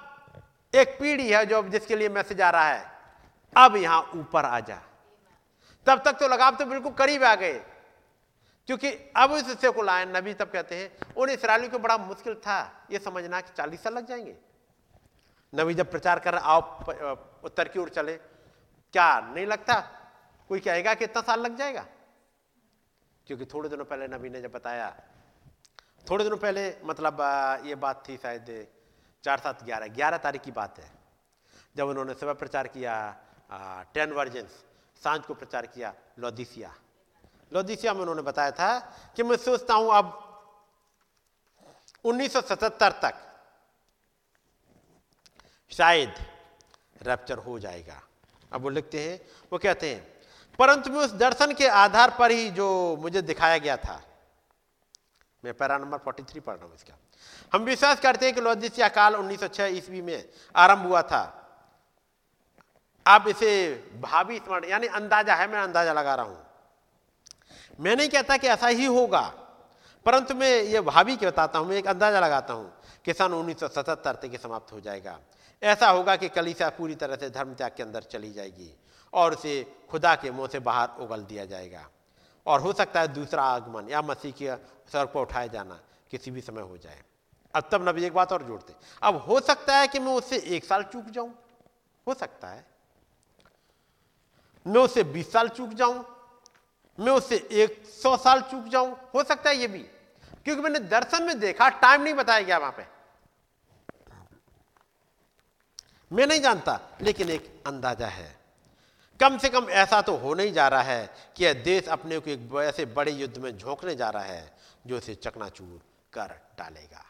एक पीढ़ी है जो जिसके लिए मैसेज आ रहा है, अब यहाँ ऊपर आ जा। तब तक तो लगाव तो बिल्कुल करीब आ गए। क्योंकि अब इस हिस्से को लाए, नबी तब कहते हैं, उन इसराइलियों को बड़ा मुश्किल था यह समझना कि चालीस साल लग जाएँगे। नबी जब प्रचार कर आओ उत्तर की ओर चले। क्या, नहीं लगता? कोई कहेगा कि इतना साल लग जाएगा? क्योंकि थोड़े दिनों पहले नबी ने जब बताया, थोड़े दिनों पहले मतलब ये बात थी शायद चार सात ग्यारह ग्यारह तारीख की बात है, जब उन्होंने सुबह प्रचार किया टेन वर्जन्स, साँझ को प्रचार किया, लोदिसिया। लोदिसिया में उन्होंने बताया था कि मैं सोचता हूँ अब 1977 तक शायद रैप्चर हो जाएगा। अब वो लिखते हैं, वो कहते हैं परंतु मैं उस दर्शन के आधार पर ही जो मुझे दिखाया गया था। मैं पैरा नंबर 43 पढ़ रहा हूँ इसका। हम विश्वास करते हैं कि लौदिसिया काल 1906 ईस्वी में आरंभ हुआ था। आप इसे भावी स्मरण, यानी अंदाज़ा है, मैं अंदाज़ा लगा रहा हूँ। मैं नहीं कहता कि ऐसा ही होगा, परंतु मैं ये भावी के बताता हूँ, मैं एक अंदाज़ा लगाता हूँ कि सन उन्नीस सौ समाप्त हो जाएगा। ऐसा होगा कि कलिसा पूरी तरह से धर्म त्याग के अंदर चली जाएगी। और उसे खुदा के मुँह से बाहर उगल दिया जाएगा। और हो सकता है दूसरा आगमन या मसीह के सर पर उठाया जाना किसी भी समय हो जाए। अब तब नबी एक बात और जोड़ते। अब हो सकता है कि मैं उससे एक साल चूक जाऊँ। हो सकता है। मैं उससे बीस साल चूक जाऊँ। मैं उससे एक सौ साल चूक जाऊँ। हो सकता है ये भी। क्योंकि मैंने दर्शन में देखा टाइम नहीं बताया गया वहाँ पे। मैं नहीं जानता, लेकिन एक अंदाज़ा है। कम से कम ऐसा तो हो नहीं जा रहा है कि यह देश अपने को एक ऐसे बड़े युद्ध में झोंकने जा रहा है, जो इसे चकनाचूर कर डालेगा।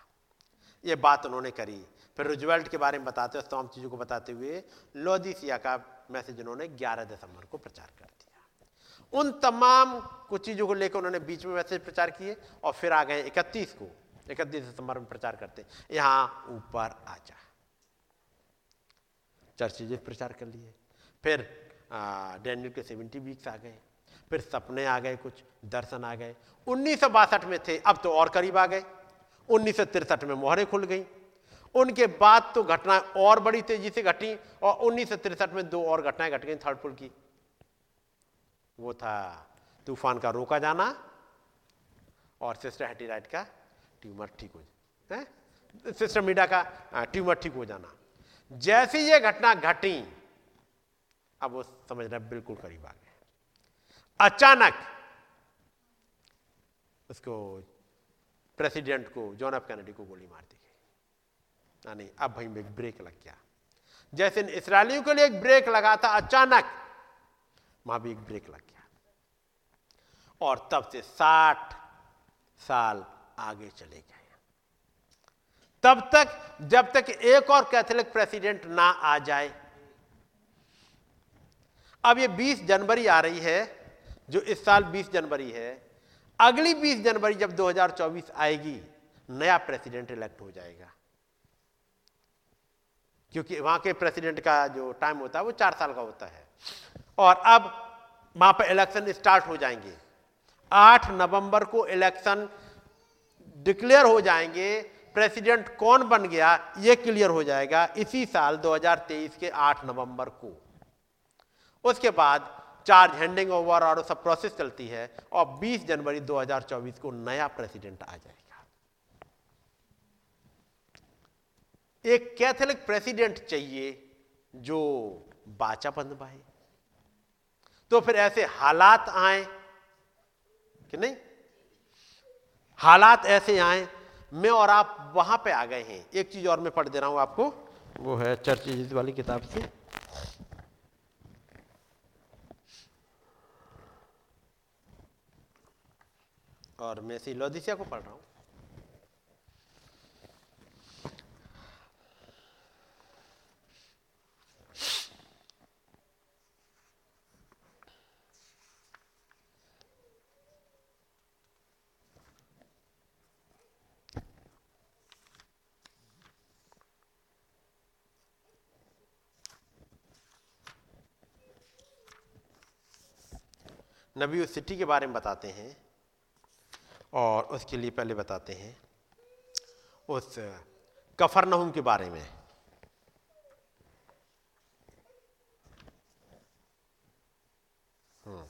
ये बात उन्होंने करी। फिर रूजवेल्ट के बारे में बताते हुए तमाम चीज़ों को बताते हुए लोदिसिया का मैसेज उन्होंने 11 दिसंबर को प्रचार कर दिया। उन तमाम कुछ चीज़ों को लेकर उन्होंने बीच में मैसेज प्रचार किए और फिर आ गए इकतीस को। इकतीस दिसंबर में प्रचार करते। यहाँ ऊपर आ जा। चर्चिज प्रचार कर लिए। फिर डैनियल के सेवेंटी वीक्स आ गए, फिर सपने आ गए कुछ, दर्शन आ गए। उन्नीस सौ बासठ में थे, अब तो और करीब आ गए। उन्नीस में मोहरें खुल गई। उनके बाद तो घटनाएँ और बड़ी तेज़ी से घटी और उन्नीस में दो और घटनाएँ घट गई थर्ड पुल की। वो था तूफ़ान का रोका जाना और सिस्टर हेटीराइट का ट्यूमर ठीक हो जाए सिस्टर मीडा का ट्यूमर ठीक हो जाना। जैसी ये घटना घटी अब वो समझ रहे बिल्कुल करीब आ गए अचानक उसको प्रेसिडेंट को, जॉन एफ़ कैनेडी को गोली मार दी गई। नहीं अब भाई में ब्रेक लग गया। जैसे इसराइलियों के लिए एक ब्रेक लगा था, अचानक वहाँ भी एक ब्रेक लग गया। और तब से साठ साल आगे चले गए। तब तक, जब तक एक और कैथोलिक प्रेसिडेंट ना आ जाए अब ये 20 जनवरी आ रही है, जो इस साल 20 जनवरी है, अगली 20 जनवरी जब 2024 आएगी, नया प्रेसिडेंट इलेक्ट हो जाएगा। क्योंकि वहाँ के प्रेसिडेंट का जो टाइम होता है, वो चार साल का होता है। और अब वहाँ पर इलेक्शन स्टार्ट हो जाएँगे। 8 नवंबर को इलेक्शन डिक्लेयर हो जाएँगे, प्रेसिडेंट कौन बन गया, ये क्लियर हो जाएगा इसी साल 2023 के 8 नवंबर को। उसके बाद चार्ज हैंडिंग ओवर और सब प्रोसेस चलती है और 20 जनवरी 2024 को नया प्रेसिडेंट आ जाएगा। एक कैथोलिक प्रेसिडेंट चाहिए जो बाचा बंधवाए। तो फिर ऐसे हालात आए कि नहीं? हालात ऐसे आए, मैं और आप वहाँ पे आ गए हैं। एक चीज़ और मैं पढ़ दे रहा हूँ आपको, वो है चर्चिज वाली किताब से। और मैं सी लोदिशिया को पढ़ रहा हूँ। नबी उस सिटी के बारे में बताते हैं। और उसके लिए पहले बताते हैं उस कफरनहुम के बारे में। हम्म।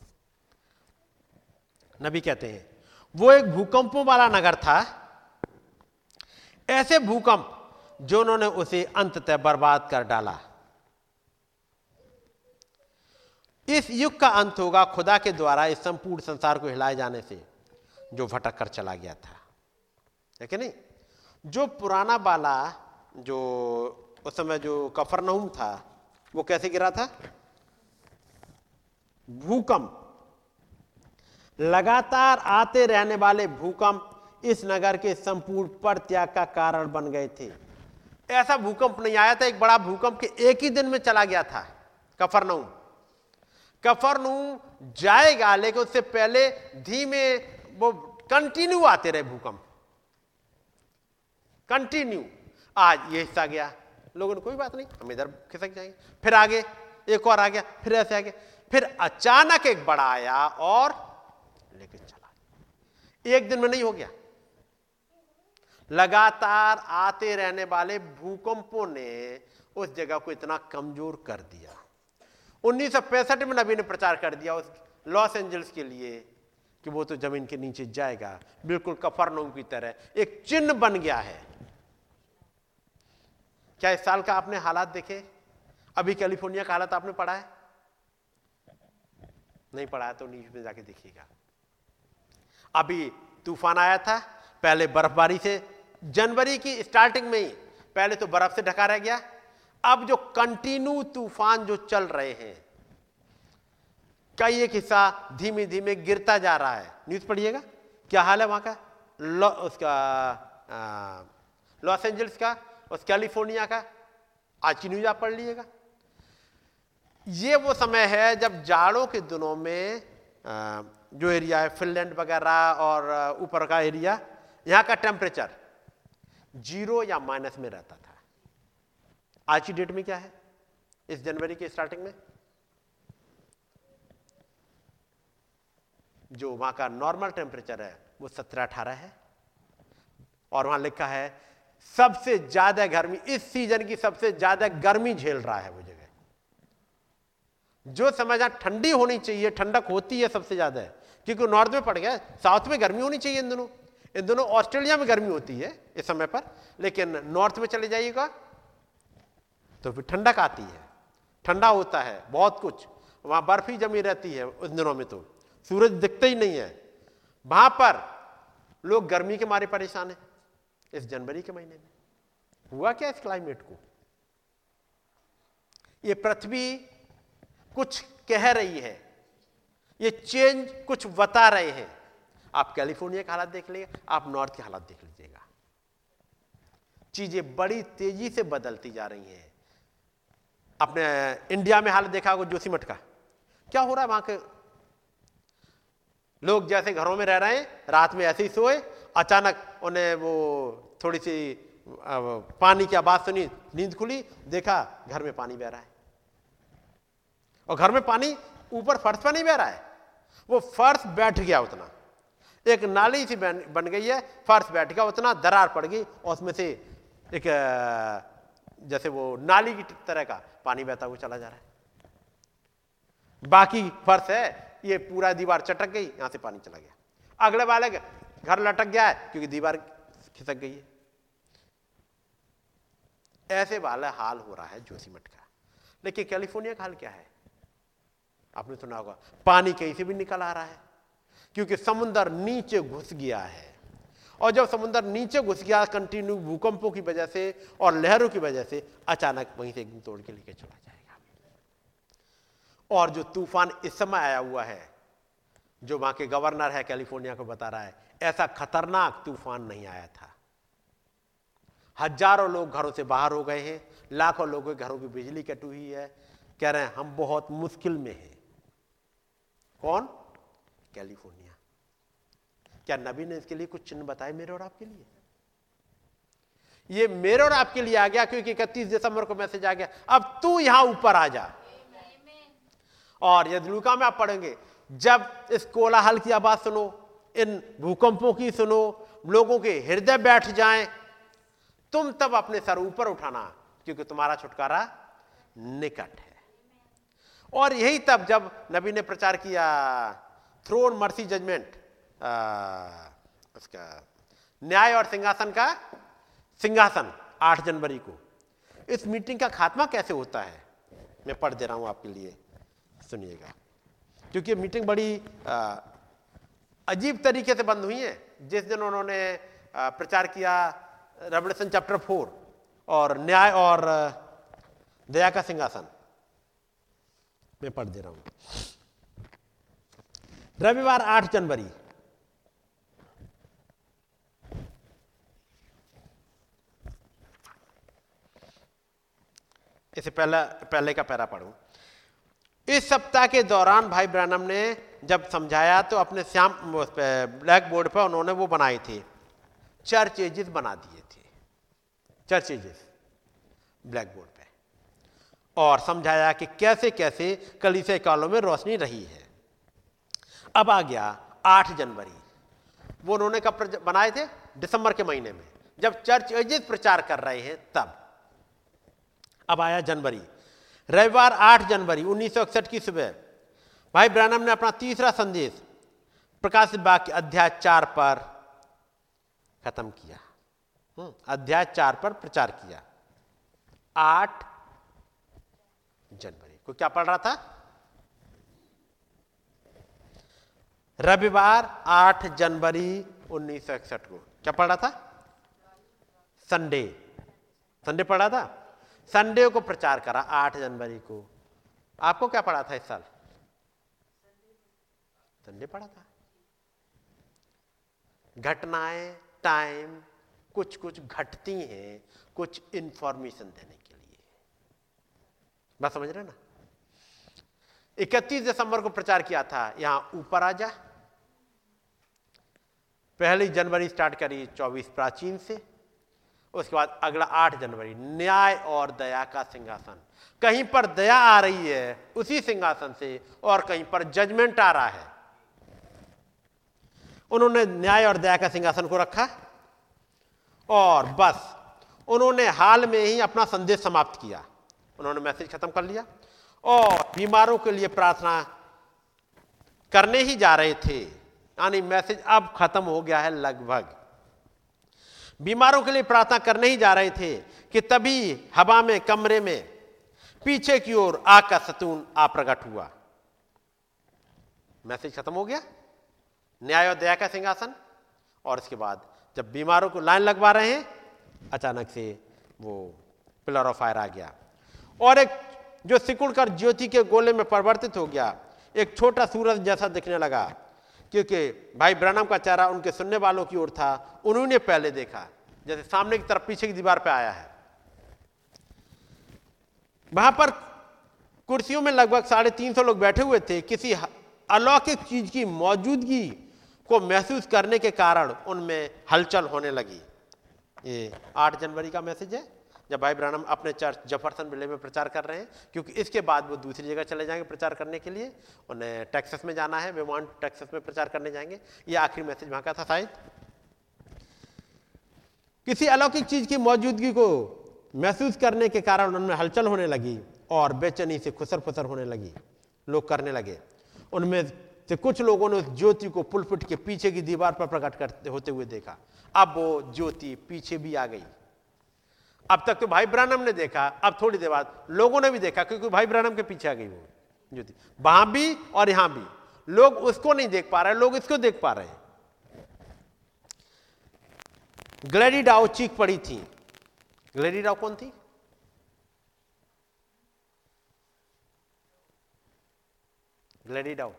नबी कहते हैं, वो एक भूकंपों वाला नगर था। ऐसे भूकंप जो उन्होंने उसे अंततः बर्बाद कर डाला। इस युग का अंत होगा खुदा के द्वारा इस संपूर्ण संसार को हिलाए जाने से। जो भटक कर चला गया था। है कि नहीं? जो पुराना बाला, जो उस समय जो कफरनहुम था, वो कैसे गिरा था? भूकंप। लगातार आते रहने वाले भूकंप इस नगर के संपूर्ण परित्याग का कारण बन गए थे। ऐसा भूकंप नहीं आया था, एक बड़ा भूकंप के एक ही दिन में चला गया था, कफरनहुम। कफरनहुम जाएगा, लेकिन उससे पहले धीमे वो कंटिन्यू आते रहे भूकंप। कंटिन्यू आज ये हिस्सा गया। लोगों ने कोई बात नहीं, हम इधर खिसक जाएँगे। फिर आगे, एक और आ गया, फिर ऐसे आ गया फिर अचानक एक बड़ा आया और लेके चला। एक दिन में नहीं हो गया। लगातार आते रहने वाले भूकंपों ने उस जगह को इतना कमज़ोर कर दिया। उन्नीस सौ पैंसठ में नबी ने प्रचार कर दिया उस लॉस एंजल्स के लिए। कि वो तो ज़मीन के नीचे जाएगा। बिल्कुल कफरनों की तरह। एक चिन्ह बन गया है। क्या इस साल का आपने हालात देखे? अभी कैलिफ़ोर्निया का हालात आपने पढ़ा है? नहीं पढ़ा है तो न्यूज़ में जाके देखिएगा। अभी तूफ़ान आया था, पहले बर्फबारी से, जनवरी की स्टार्टिंग में ही। पहले तो बर्फ़ से ढका रह गया। अब जो कंटिन्यू तूफ़ान जो चल रहे हैं कई एक हिस्सा धीमे धीमे गिरता जा रहा है। न्यूज़ पढ़िएगा। क्या हाल है वहाँ का? उसका लॉस एंजल्स का, उस कैलिफ़ोर्निया का। आज की न्यूज़ आप पढ़ लीजिएगा। ये वो समय है जब जाड़ों के दिनों में जो एरिया है, फिनलैंड वगैरह और ऊपर का एरिया, यहाँ का टेम्परेचर ज़ीरो या माइनस में रहता था। आज की डेट में क्या है? इस जनवरी के स्टार्टिंग में? जो वहाँ का नॉर्मल टेम्परेचर है, वो सत्रह अठारह है। और वहाँ लिखा है, सबसे ज़्यादा गर्मी, इस सीज़न की सबसे ज़्यादा गर्मी झेल रहा है वो जगह। जो जहाँ ठंडी होनी चाहिए, ठंडक होती है सबसे ज़्यादा, क्योंकि नॉर्थ में पड़ गया साउथ में गर्मी होनी चाहिए इन दोनों। इन दोनों ऑस्ट्रेलिया में गर्मी होती है इस समय पर, लेकिन नॉर्थ में चले जाइएगा तो फिर ठंडक आती है। ठंडा होता है, बहुत कुछ। वहाँ बर्फ़ ही जमी रहती है उन दिनों में तो। सूरज दिखते ही नहीं है। वहाँ पर लोग गर्मी के मारे परेशान है, इस जनवरी के महीने में। हुआ क्या इस क्लाइमेट को? ये पृथ्वी कुछ कह रही है, ये चेंज कुछ बता रहे हैं। आप कैलिफ़ोर्निया का हालात देख लीजिए, आप नॉर्थ के हालात देख लीजिएगा। चीज़ें बड़ी तेज़ी से बदलती जा रही हैं। अपने इंडिया में हाल देखा होगा जोशीमठ का। क्या हो रहा है वहाँ के लोग जैसे घरों में रह रहे हैं, रात में ऐसे ही सोए, अचानक उन्हें वो थोड़ी सी पानी की आवाज़ सुनी, नींद खुली, देखा घर में पानी बह रहा है। और घर में पानी ऊपर फर्श पर नहीं बह रहा है, वो फर्श बैठ गया उतना। एक नाली सी बन गई है, फर्श बैठ गया उतना, दरार पड़ गई, और उसमें से एक जैसे वो नाली की तरह का पानी बहता हुआ चला जा रहा है। बाकी फर्श है ये पूरा दीवार चटक गई, यहाँ से पानी चला गया। अगले वाले घर लटक गया है, क्योंकि दीवार खिसक गई है। ऐसे वाला हाल हो रहा है जोशीमठ का। लेकिन कैलिफ़ोर्निया का हाल क्या है? आपने सुना होगा, पानी कहीं से भी निकल आ रहा है, क्योंकि समुद्र नीचे घुस गया है। और जब समुद्र नीचे घुस गया, कंटिन्यू भूकंपों की वजह से और लहरों की वजह से अचानक वहीं से तोड़ के लेके चला जाएगा और जो तूफ़ान इस समय आया हुआ है, जो वहाँ के गवर्नर है कैलिफ़ोर्निया को बता रहा है, ऐसा खतरनाक तूफ़ान नहीं आया था। हज़ारों लोग घरों से बाहर हो गए हैं, लाखों लोगों के घरों की बिजली कट हुई है, कह रहे हैं, हम बहुत मुश्किल में हैं। कौन? कैलिफ़ोर्निया। क्या नबी ने इसके लिए कुछ चिन्ह बताए मेरे और आपके लिए? ये मेरे और आपके लिए आ गया, क्योंकि इकतीस दिसंबर को मैसेज आ गया, अब तू यहाँ ऊपर आ जा। और यदि लुका में आप पढ़ेंगे, जब इस कोलाहल की आवाज़ सुनो, इन भूकंपों की सुनो, लोगों के हृदय बैठ जाएँ, तुम तब अपने सर ऊपर उठाना, क्योंकि तुम्हारा छुटकारा निकट है। और यही तब जब नबी ने प्रचार किया थ्रोन मर्सी जजमेंट उसका न्याय और सिंहासन का, सिंहासन, आठ जनवरी को। इस मीटिंग का खात्मा कैसे होता है? मैं पढ़ दे रहा हूँ आपके लिए। सुनिएगा क्योंकि मीटिंग बड़ी अजीब तरीके से बंद हुई है। जिस दिन उन्होंने प्रचार किया रेवलेशन चैप्टर फोर और न्याय और दया का सिंहासन। मैं पढ़ दे रहा हूँ। रविवार 8 जनवरी। इसे पहला, पहले का पैरा पढ़ूं। इस सप्ताह के दौरान भाई ब्रैनम ने जब समझाया तो अपने श्याम ब्लैक बोर्ड पर उन्होंने वो बनाए थे। चर्च एजिस बना दिए थे। चर्च एजिस ब्लैक बोर्ड पे। और समझाया कि कैसे कैसे कलीसे कालों में रोशनी रही है। अब आ गया आठ जनवरी। वो उन्होंने कब बनाए थे? दिसंबर के महीने में। जब चर्च एजिस प्रचार कर रहे हैं तब। अब आया जनवरी। रविवार 8 जनवरी 1961 की सुबह। भाई ब्रानम ने अपना तीसरा संदेश प्रकाशित वाक्य अध्याय चार पर खत्म किया। हम्म, अध्याय चार पर प्रचार किया। आठ जनवरी को क्या पढ़ रहा था? रविवार 8 जनवरी 1961 को। क्या पढ़ रहा था? संडे। संडे पढ़ा था? संडे को प्रचार करा, आठ जनवरी को। आपको क्या पढ़ा था इस साल? संडे पढ़ा था। घटनाएँ, टाइम कुछ कुछ घटती हैं, कुछ इंफॉर्मेशन देने के लिए। बात समझ रहे ना? 31 दिसंबर को प्रचार किया था, यहाँ ऊपर आ जा। पहली जनवरी स्टार्ट करी 24 प्राचीन से। उसके बाद अगला आठ जनवरी, न्याय और दया का सिंहासन। कहीं पर दया आ रही है, उसी सिंहासन से, और कहीं पर जजमेंट आ रहा है। उन्होंने न्याय और दया का सिंहासन को रखा, और बस, उन्होंने हाल में ही अपना संदेश समाप्त किया। उन्होंने मैसेज खत्म कर लिया, और बीमारों के लिए प्रार्थना करने ही जा रहे थे। यानी मैसेज अब खत्म हो गया है लगभग। बीमारों के लिए प्रार्थना करने ही जा रहे थे कि तभी हवा में, कमरे में, पीछे की ओर आग का सतून आ प्रकट हुआ। मैसेज खत्म हो गया। न्याय और दया का सिंहासन। और इसके बाद जब बीमारों को लाइन लगवा रहे हैं, अचानक से वो पिलर ऑफ़ फायर आ गया। और एक जो सिकुड़ कर ज्योति के गोले में परिवर्तित हो गया, एक छोटा सूरज जैसा दिखने लगा। क्योंकि भाई ब्रनम का चेहरा उनके सुनने वालों की ओर था, उन्होंने पहले देखा। जैसे सामने की तरफ़ पीछे की दीवार पे आया है। वहाँ पर कुर्सियों में लगभग साढ़े तीन सौ लोग बैठे हुए थे। किसी अलौकिक चीज़ की मौजूदगी को महसूस करने के कारण उनमें हलचल होने लगी। ये आठ जनवरी का मैसेज है। जब भाई ब्रानम, अपने चर्च जफरसन विले में प्रचार कर रहे हैं, क्योंकि इसके बाद वो दूसरी जगह चले जाएँगे प्रचार करने के लिए। उन्हें टेक्सास में जाना है वेमांट टेक्सास में प्रचार करने जाएँगे। ये आखिरी मैसेज वहाँ का था शायद। किसी अलौकिक चीज़ की मौजूदगी को महसूस करने के कारण उनमें हलचल होने लगी और बेचैनी से खुसर फुसर होने लगी। लोग करने लगे। उनमें से कुछ लोगों ने उस ज्योति को पुलपिट के पीछे की दीवार पर प्रकट करते होते हुए देखा। अब वो ज्योति पीछे भी आ गई। अब तक तो भाई ब्रानम ने देखा, अब थोड़ी देर बाद लोगों ने भी देखा, क्योंकि भाई ब्रानम के पीछे आ गई वो ज्योति वहाँ भी और यहाँ भी। लोग उसको नहीं देख पा रहे, लोग इसको देख पा रहे हैं। ग्लैडी डाउ चीख पड़ी थी। ग्लैडी डाउ कौन थी? Gladys Dauch.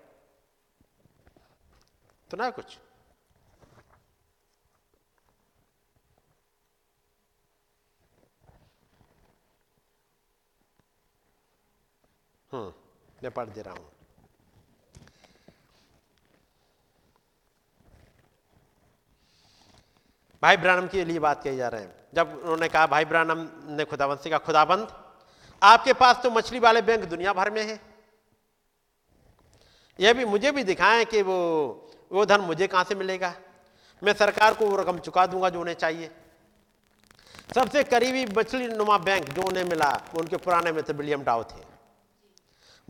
तो ना कुछ? हम्म मैं पढ़ दे रहा हूँ। भाई ब्रानम के लिए बात कही जा रहे हैं। जब उन्होंने कहा, भाई ब्रानम, ने खुदाबंद से कहा खुदाबंद, आपके पास तो मछली वाले बैंक दुनिया भर में है। यह भी मुझे भी दिखाएँ कि वो वो धन मुझे कहाँ से मिलेगा? मैं सरकार को वो रकम चुका दूँगा जो उन्हें चाहिए। सबसे करीबी मछली नुमा बैंक जो उन्हें मिला, उनके पुराने मित्र विलियम डाउ थे।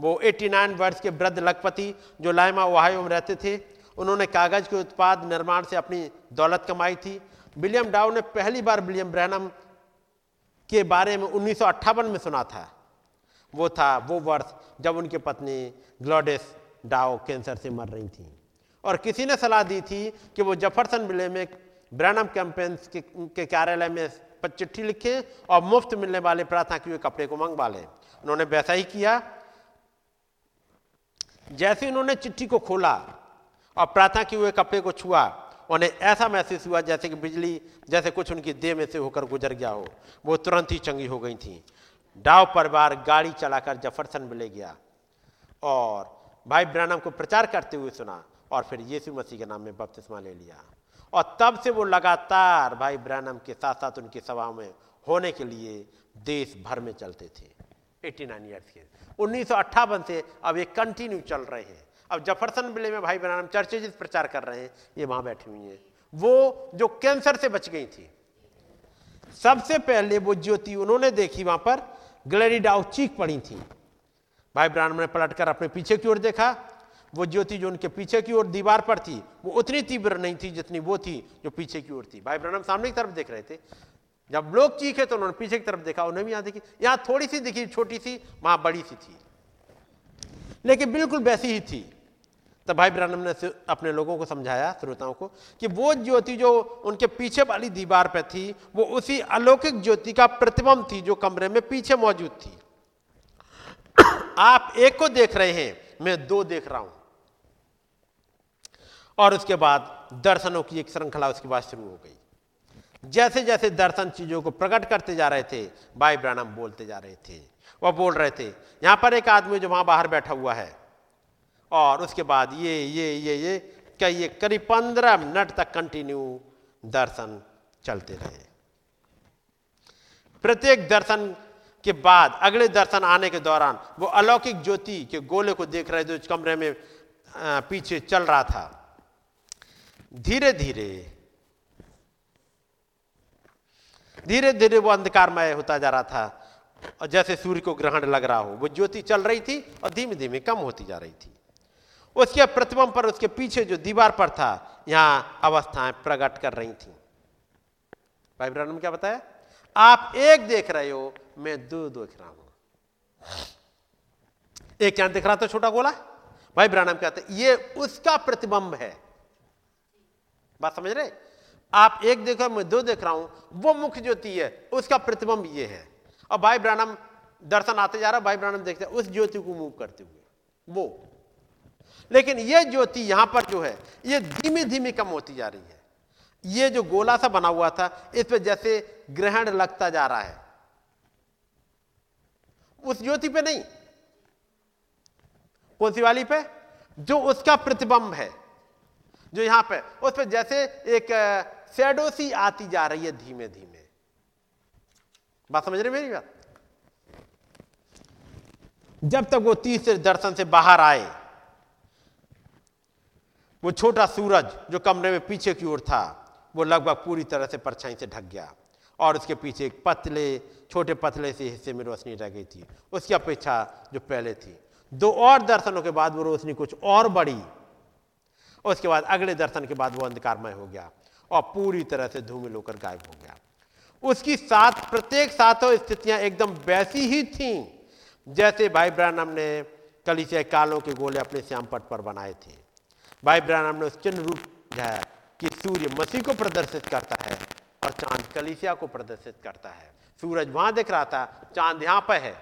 वो 89 वर्ष के वृद्ध लखपति जो लाइमा ओहायो में रहते थे उन्होंने कागज़ के उत्पाद निर्माण से अपनी दौलत कमाई थी। विलियम डाउ ने पहली बार विलियम ब्रैनम के बारे में उन्नीस सौ अट्ठावन में सुना था। वो था वो वर्ष जब उनकी पत्नी ग्लोडेस डाओ कैंसर से मर रही थी। और किसी ने सलाह दी थी कि वो जफरसन विले में ब्रैनम कैंपेन्स के, के कार्यालय में चिट्ठी लिखें और मुफ़्त मिलने वाले प्रार्थना किए कपड़े को मंगवा लें। उन्होंने वैसा ही किया। जैसे उन्होंने चिट्ठी को खोला और प्रार्थना किए हुए कपड़े को छुआ, उन्हें ऐसा महसूस हुआ जैसे कि बिजली, जैसे कुछ उनकी देह में से होकर गुजर गया हो। वो तुरंत ही चंगी हो गई थी। डाव परिवार गाड़ी चलाकर जफरसन में ले गया और भाई ब्रानम को प्रचार करते हुए सुना और फिर यीशु मसीह के नाम में बपतिस्मा ले लिया। और तब से वो लगातार भाई ब्रानम के साथ साथ उनकी सभाओं में होने के लिए देश भर में चलते थे। 89 ईयर्स के उन्नीस से अब ये कंटिन्यू चल रहे हैं। अब जफरसन बिले में भाई ब्रानम चर्चेज प्रचार कर रहे हैं, ये वहाँ बैठी हुई हैं। वो जो कैंसर से बच गई थी, सबसे पहले वो ज्योति उन्होंने देखी वहाँ पर ग्लेरी डाउ चीख पड़ी थी। भाई ब्राह्मण ने पलटकर अपने पीछे की ओर देखा, वो ज्योति जो उनके पीछे की ओर दीवार पर थी, वो उतनी तीव्र नहीं थी जितनी वो थी जो पीछे की ओर थी। भाई ब्रहण सामने की तरफ़ देख रहे थे जब लोग चीखे तो उन्होंने पीछे की तरफ़ देखा, उन्हें भी यहाँ देखी। यहाँ थोड़ी सी दिखी, छोटी सी, वहाँ बड़ी सी थी। लेकिन बिल्कुल वैसी ही थी। तब भाई ब्रहणम ने अपने लोगों को समझाया, श्रोताओं को, कि वो ज्योति जो उनके पीछे वाली दीवार पर थी, वो उसी अलौकिक ज्योति का प्रतिबंध थी जो कमरे में पीछे मौजूद थी। आप एक को देख रहे हैं, मैं दो देख रहा हूँ। और उसके बाद दर्शनों की एक श्रृंखला उसके बाद शुरू हो गई। जैसे जैसे दर्शन चीज़ों को प्रकट करते जा रहे थे, भाई ब्रानम बोलते जा रहे थे, वह बोल रहे थे, यहाँ पर एक आदमी जो वहाँ बाहर बैठा हुआ है। और उसके बाद ये ये ये ये ये करीब पंद्रह मिनट तक कंटिन्यू दर्शन चलते रहे। प्रत्येक दर्शन के बाद, अगले दर्शन आने के दौरान, वो अलौकिक ज्योति के गोले को देख रहे उस कमरे में पीछे चल रहा था। धीरे धीरे धीरे धीरे वो अंधकारमय होता जा रहा था। और जैसे सूर्य को ग्रहण लग रहा हो, वो ज्योति चल रही थी और धीमे धीमे कम होती जा रही थी। उसके प्रतिबंब पर, उसके पीछे जो दीवार पर था, यहाँ अवस्थाएँ प्रकट कर रही थी। भाई ब्रह्म क्या बताया? आप एक देख रहे हो, मैं दो देख रहा हूँ। एक चाँद दिख रहा था, छोटा गोला? भाई ब्रानम कहते ये उसका प्रतिबंब है। बात समझ रहे? आप एक देखो मैं दो देख रहा हूँ, वो मुख्य ज्योति है, उसका प्रतिबंब ये है। और भाई ब्रानम दर्शन आते जा रहा भाई ब्रानम देखते उस ज्योति को मूव करते हुए, वो। लेकिन ये ज्योति यहाँ पर जो है, ये धीमे धीमे कम होती जा रही है। ये जो गोला सा बना हुआ था, इस पर जैसे ग्रहण लगता जा रहा है। उस ज्योति पे नहीं। कौन सी वाली पे? जो उसका प्रतिबंब है, जो यहाँ पे, उस पर जैसे एक शेडो सी आती जा रही है धीमे धीमे। बात समझ रहे मेरी बात? जब तक वो तीसरे दर्शन से बाहर आए, वो छोटा सूरज जो कमरे में पीछे की ओर था, वो लगभग पूरी तरह से परछाई से ढक गया और उसके पीछे एक पतले, छोटे पतले से हिस्से में रोशनी रह गई थी। उसकी अपेक्षा जो पहले थी। दो और दर्शनों के बाद वो रोशनी कुछ और बढ़ी। उसके बाद अगले दर्शन के बाद वो अंधकारमय हो गया। और पूरी तरह से धूमिल होकर गायब हो गया। उसकी सात, प्रत्येक सातों स्थितियाँ एकदम वैसी ही थी, जैसे भाई ब्रानम ने कली से कालों के गोले अपने श्याम पट पर बनाए थे। भाई ब्रानम ने उस चिन्ह रूप जाया कि सूर्य मसीह को प्रदर्शित करता है और चाँद कलिसिया को प्रदर्शित करता है। सूरज वहाँ दिख रहा था, चाँद यहाँ पर है।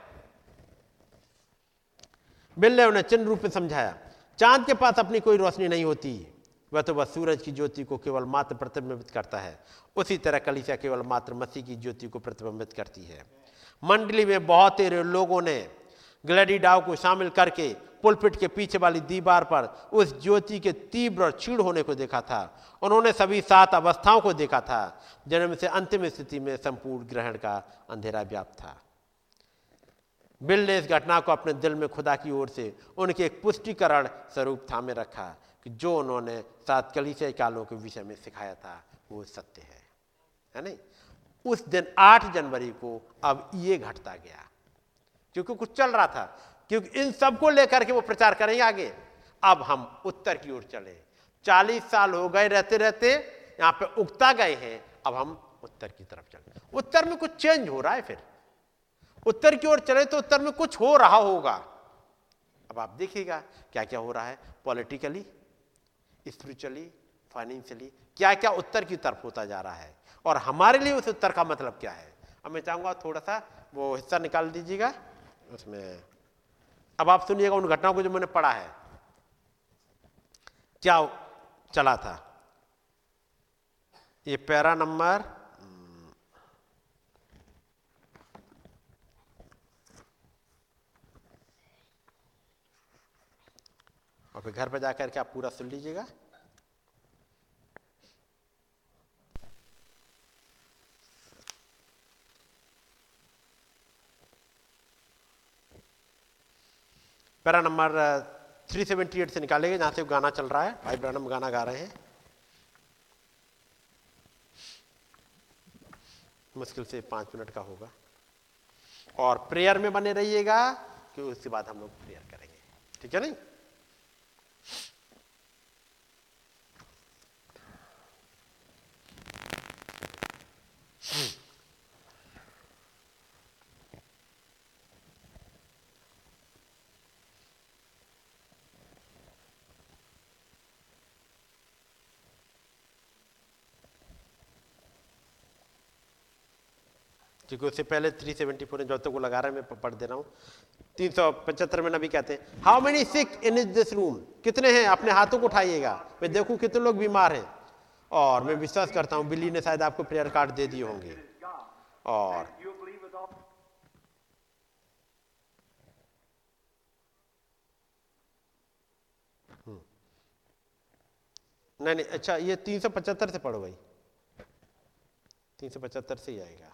बिल ने उन्हें चिन्ह रूप में समझाया। चाँद के पास अपनी कोई रोशनी नहीं होती। वह तो वह सूरज की ज्योति को केवल मात्र प्रतिबिंबित करता है। उसी तरह कलिसिया केवल मात्र मसीह की ज्योति को प्रतिबिंबित करती है। मंडली में बहुत तेरे लोगों ने ग्लैडी डाव को शामिल करके पुलपिट के पीछे वाली दीवार पर उस ज्योति के तीव्र और छीड़ होने को देखा था। उन्होंने सभी सात अवस्थाओं को देखा था, जन्म से अंतिम स्थिति में संपूर्ण ग्रहण का अंधेरा व्याप्त था। बिल ने इस घटना को अपने दिल में खुदा की ओर से उनके एक पुष्टिकरण स्वरूप थामे रखा। जो उन्होंने सात कलीसिया कालों के विषय में सिखाया था, वो सत्य है। है नहीं? उस दिन 8 जनवरी को अब ये घटता गया। क्योंकि कुछ चल रहा था, क्योंकि इन सबको लेकर के वो प्रचार करेंगे आगे। अब हम उत्तर की ओर चले। चालीस साल हो गए रहते रहते, यहाँ पे उगता गए हैं, अब हम उत्तर की तरफ़ चले। उत्तर में कुछ चेंज हो रहा है फिर। उत्तर की ओर चले तो उत्तर में कुछ हो रहा होगा। अब आप देखिएगा क्या क्या हो रहा है। पॉलिटिकली स्पिरिचुअली फाइनेंशियली क्या क्या उत्तर की तरफ़ होता जा रहा है? और हमारे लिए उस उत्तर का मतलब क्या है? अब मैं चाहूँगा थोड़ा सा वो हिस्सा निकाल दीजिएगा। उसमें अब आप सुनिएगा उन घटनाओं को जो मैंने पढ़ा है। क्या चला था? ये पैरा नंबर और फिर घर पर जाकर के आप पूरा सुन लीजिएगा। पैरा नंबर 378 से निकालेंगे जहाँ से गाना चल रहा है। भाई ब्रहणम गाना गा रहे हैं। मुश्किल से पाँच मिनट का होगा। और प्रेयर में बने रहिएगा कि उसके बाद हम लोग प्रेयर करेंगे। ठीक है नहीं? क्योंकि उससे पहले 374 जब तक वो लगा रहे हैं, मैं पढ़ दे रहा हूँ। तीन सौ पचहत्तर में नबी कहते हैं how many sick in is this room कितने हैं? अपने हाथों को उठाइएगा। मैं देखूँ कितने लोग बीमार हैं। और मैं विश्वास करता हूँ, बिल्ली ने शायद आपको प्रेयर कार्ड दे दिए होंगे। और हम्म। नहीं नहीं अच्छा ये तीन सौ पचहत्तर से पढ़ो भाई। तीन सौ पचहत्तर से ही आएगा।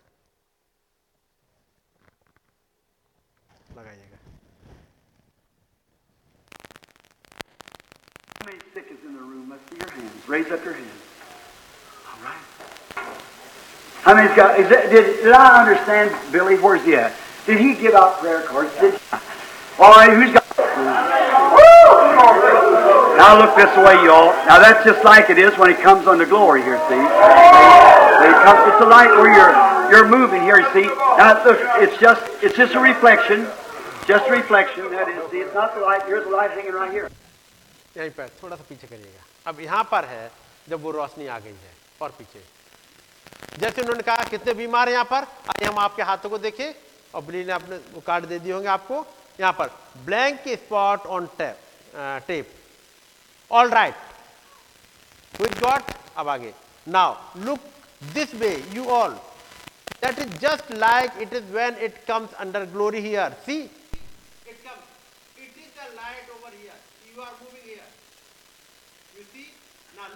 लगाइएगा How many sick is in the room? Let's see your hands. Raise up your hands. All right. How many's got? Is that, did, did I understand, Billy? Where's he at? Did he give out prayer cards? Did? All right. Who's got? Now look this way, y'all. Now that's just like it is when he comes unto glory here. See? When he comes, it's a light where you're you're moving here. You see? Now look, it's just it's just a reflection. Just reflection. That is. It's not the light. Here's the light hanging right here. यहीं पर, थोड़ा सा पीछे करिएगा अब यहाँ पर है, जब वो रोशनी आ गई है, और पीछे जैसे उन्होंने कहा, कितने बीमार हैं यहाँ पर आइए हम आपके हाथों को देखें और बिली ने अपने वो कार्ड दे दिए होंगे आपको यहाँ पर blank spot on tape tape all right with God अब आगे now look this way you all that is just like it is when it comes under glory here. See?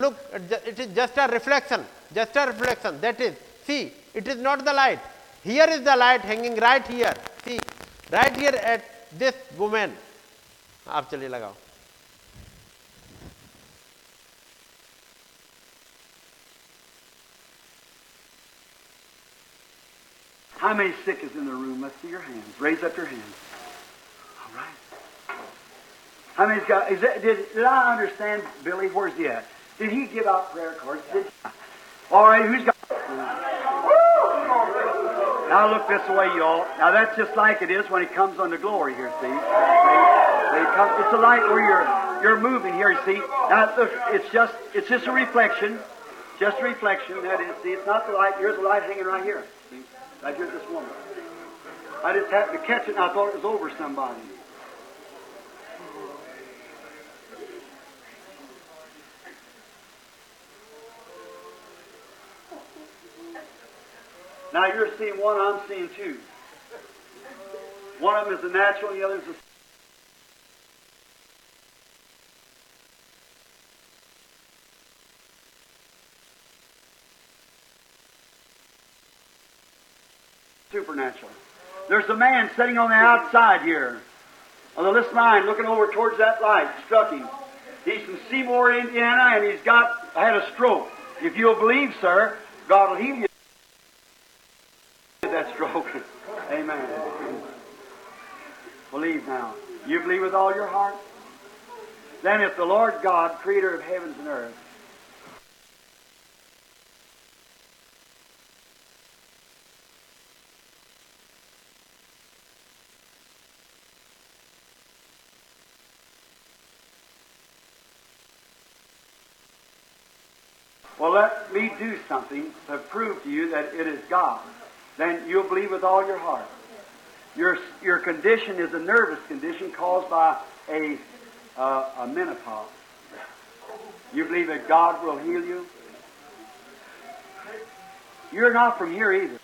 look, it ju- it is just a reflection. Just a reflection. That is, see, it is not the light. Here is the light hanging right here. See, right here at this woman. आप चलिए लगाओ How many sick is in the room? Let's see your hands. Raise up your hands. All right. How many's got? Is that, did, did I understand, Billy? Where's he at? Did he give out prayer cards? Did, all right. Who's got? Now look this way, y'all. Now that's just like it is when he comes unto glory here. See? It's a light where you're you're moving here. You see? Now look, it's just it's just a reflection. Just a reflection. That is. See, it's not the light. Here's the light hanging right here. See? Right here's this woman. I just happened to catch it and I thought it was over somebody. Now you're seeing one, I'm seeing two. One of them is the natural, and the other is the supernatural. There's a man sitting on the outside here on this line looking over towards that light, struck him. He's from Seymour, Indiana, and he's got had a stroke. If you'll believe, sir, God will heal you that stroke. Amen. Believe now. You believe with all your heart? Then if the Lord God, creator of heavens and earth, Well, let me do something to prove to you that it is God. Then you'll believe with all your heart. Your, your condition is a nervous condition caused by a, uh, a menopause. You believe that God will heal you? You're not from here either.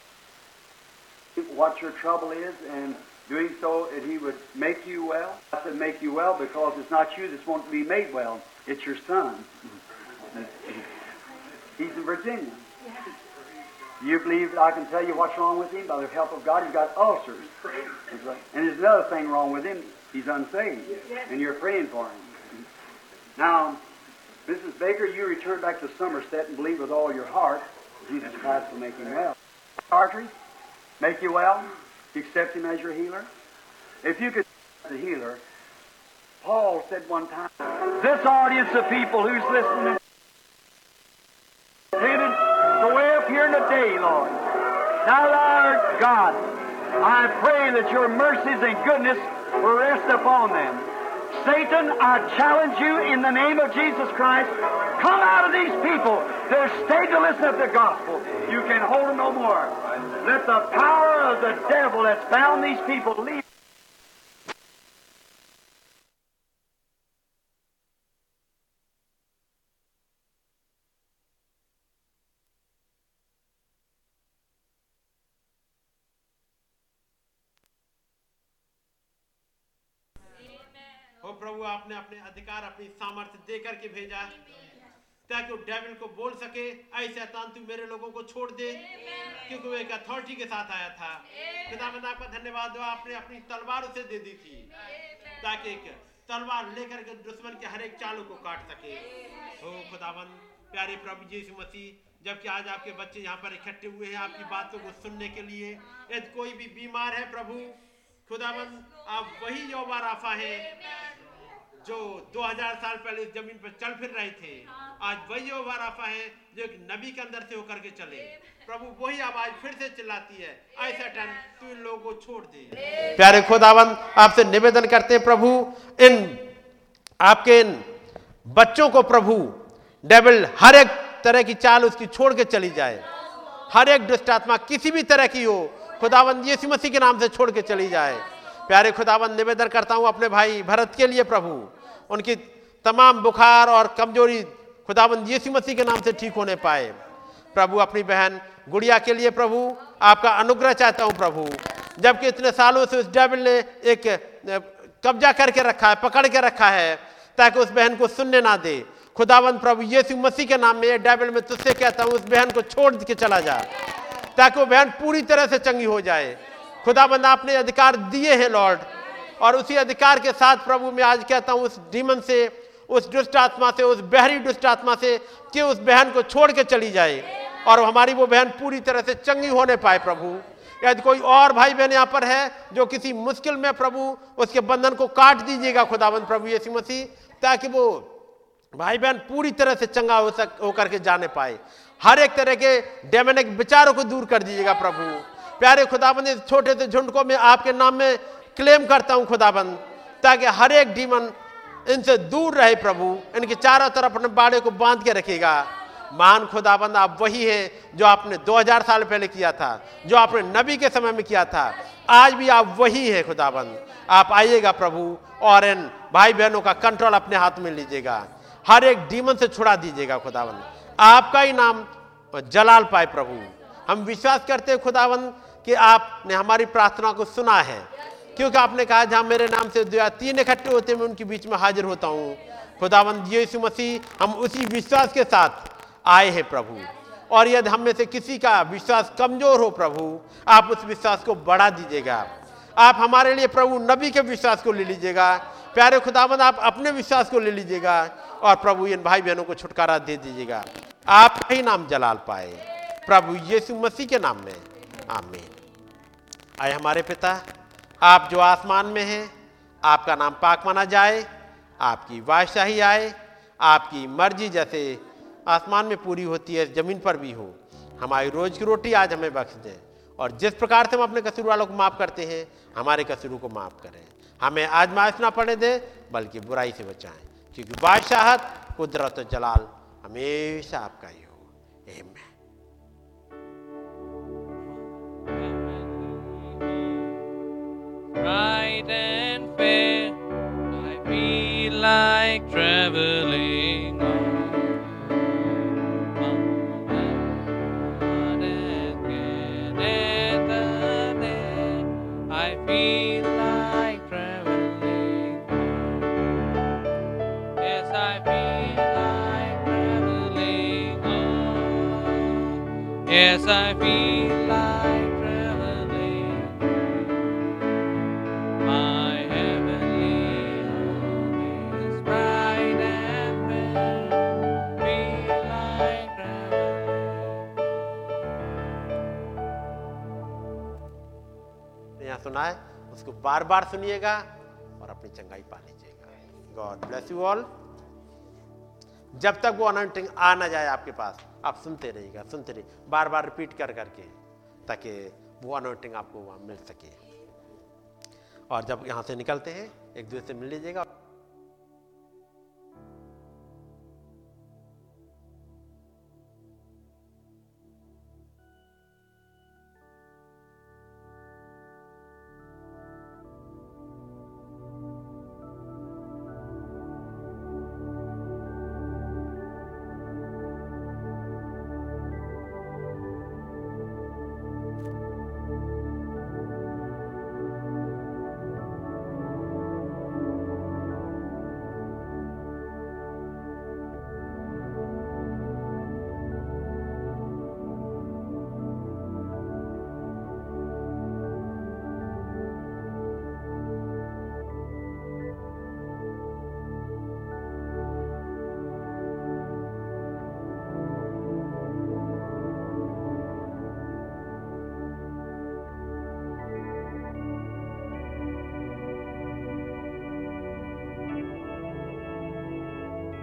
What your trouble is, and doing so, that He would make you well. I said make you well because it's not you that's wanting to be made well. It's your son. He's in Virginia. You believe that I can tell you what's wrong with him? By the help of God, he's got ulcers. And there's another thing wrong with him. He's unsaved. And you're praying for him. Now, Mrs. Baker, you return back to Somerset and believe with all your heart Jesus Christ will make him well. Arteries, make you well. You accept him as your healer. If you could the healer, Paul said one time, this audience of people who's listening here today, Lord. Now, Lord God, I pray that your mercies and goodness will rest upon them. Satan, I challenge you in the name of Jesus Christ, come out of these people. They're stayed to listen to the gospel. You can hold them no more. Let the power of the devil that's bound these people leave. हो प्रभु आपने अपने अधिकार, अपनी सामर्थ्य दे करके भेजा। ताकि वो डेविल को बोल सके, ऐ शैतान, तू मेरे लोगों को छोड़ दे, क्योंकि वो एक अथॉरिटी के साथ आया था। खुदावंद आपका धन्यवाद हो आपने अपनी तलवार उसे दे दी थी, ताकि एक तलवार लेकर के दुश्मन के हर एक चालों को काट सके। हो खुदावंद प्यारे प्रभु यीशु मसीह, जबकि आज आपके बच्चे यहाँ पर इकट्ठे हुए हैं आपकी बातों को सुनने के लिए। यदि कोई भी बीमार है प्रभु खुदावंद आप वही यौवा राफा है। जो 2000 साल पहले इस ज़मीन पर चल फिर रहे थे आज वही यहोवा राफा है जो एक नबी के अंदर से होकर के चले। प्रभु वही आवाज़ फिर से चिल्लाती है ऐसा टाइम तू इन लोगों को छोड़ दे। प्यारे खुदावंद आपसे निवेदन करते हैं प्रभु इन आपके इन बच्चों को प्रभु डेविल हर एक तरह की चाल उसकी छोड़ के चली जाए। हर एक दुष्ट आत्मा किसी भी तरह की हो खुदावंद यीशु मसीह के नाम से छोड़ के चली जाए। प्यारे खुदावंद निवेदन करता हूँ अपने भाई भरत के लिए प्रभु। उनकी तमाम बुखार और कमज़ोरी खुदावंद यीशु मसीह के नाम से ठीक होने पाए। प्रभु, अपनी बहन गुड़िया के लिए प्रभु, आपका अनुग्रह चाहता हूँ प्रभु। जबकि इतने सालों से उस डेविल ने एक कब्जा करके रखा है, पकड़ के रखा है, ताकि उस बहन को सुनने ना दे। खुदावंद प्रभु यीशु मसीह के नाम में ये डेविल में तुझसे कहता हूँ, उस बहन को छोड़ के चला जा, ताकि वो बहन पूरी तरह से चंगी हो जाए। खुदाबंद, आपने अधिकार दिए हैं, लॉर्ड। और उसी अधिकार के साथ, प्रभु, मैं आज कहता हूँ, उस डीमन से, उस दुष्ट आत्मा से, उस बहरी दुष्ट आत्मा से, कि उस बहन को छोड़ के चली जाए। और हमारी वो बहन पूरी तरह से चंगी होने पाए, प्रभु। यदि कोई और भाई बहन यहाँ पर है, जो किसी मुश्किल में, प्रभु, उसके बंधन को काट दीजिएगा, खुदाबंद, प्रभु यीशु मसीह, ताकि वो भाई बहन पूरी तरह से चंगा हो सक, होकर के जाने पाए। हर एक तरह के डेमेनिक विचारों को दूर कर दीजिएगा, प्रभु। प्यारे खुदाबंद, इस छोटे से झुंड को मैं आपके नाम में क्लेम करता हूँ खुदाबंद, ताकि हर एक डीमन इनसे दूर रहे प्रभु, इनके चारों तरफ़ अपने बाड़े को बाँध के रखेगा। महान खुदाबंद, आप वही है जो आपने 2000 साल पहले किया था, जो आपने नबी के समय में किया था। आज भी आप वही है खुदाबंद। आप आइएगा प्रभु और इन भाई बहनों का कंट्रोल अपने हाथ में लीजिएगा। हर एक डीमन से छुड़ा दीजिएगा खुदाबंद। आपका ही नाम जलाल पाए प्रभु। हम विश्वास करते हैं खुदाबंद कि आपने हमारी प्रार्थना को सुना है। क्योंकि आपने कहा जहाँ मेरे नाम से दो या तीन इकट्ठे होते हैं, मैं उनके बीच में हाजिर होता हूँ। खुदावंद यीशु मसीह, हम उसी विश्वास के साथ आए हैं प्रभु। और यदि हम में से किसी का विश्वास कमज़ोर हो प्रभु, आप उस विश्वास को बढ़ा दीजिएगा। आप हमारे लिए प्रभु नबी के विश्वास को ले लीजिएगा। प्यारे खुदावंद, आप अपने विश्वास को ले लीजिएगा और प्रभु इन भाई बहनों को छुटकारा दे दीजिएगा। आपका ही नाम जलाल पाए। प्रभु यीशु मसीह के नाम में। आमीन। आए हमारे पिता, आप जो आसमान में हैं, आपका नाम पाक माना जाए, आपकी बादशाही आए, आपकी मर्ज़ी जैसे आसमान में पूरी होती है, ज़मीन पर भी हो। हमारी रोज की रोटी, आज हमें बख्श दें। और जिस प्रकार से हम अपने कसूर वालों को माफ़ करते हैं, हमारे कसूरों को माफ़ करें। हमें आज आजमाइश ना पड़े दें, बल्कि बुराई से बचाएँ। क्योंकि बादशाहत कुदरत जलाल, हमेशा आपका ही। Bright and fair, I feel like traveling I feel like traveling. Yes, I feel like traveling. Yes, I feel सुना है उसको बार बार सुनिएगा और अपनी चंगाई पा लीजिएगा। गॉड ब्लेस यू ऑल जब तक वो अनंटिंग आ ना जाए आपके पास, आप सुनते रहिएगा, सुनते रहिए। बार बार रिपीट कर करके, ताकि वो अनोटिंग आपको वहाँ मिल सके। और जब यहाँ से निकलते हैं, एक दूसरे से मिल लीजिएगा।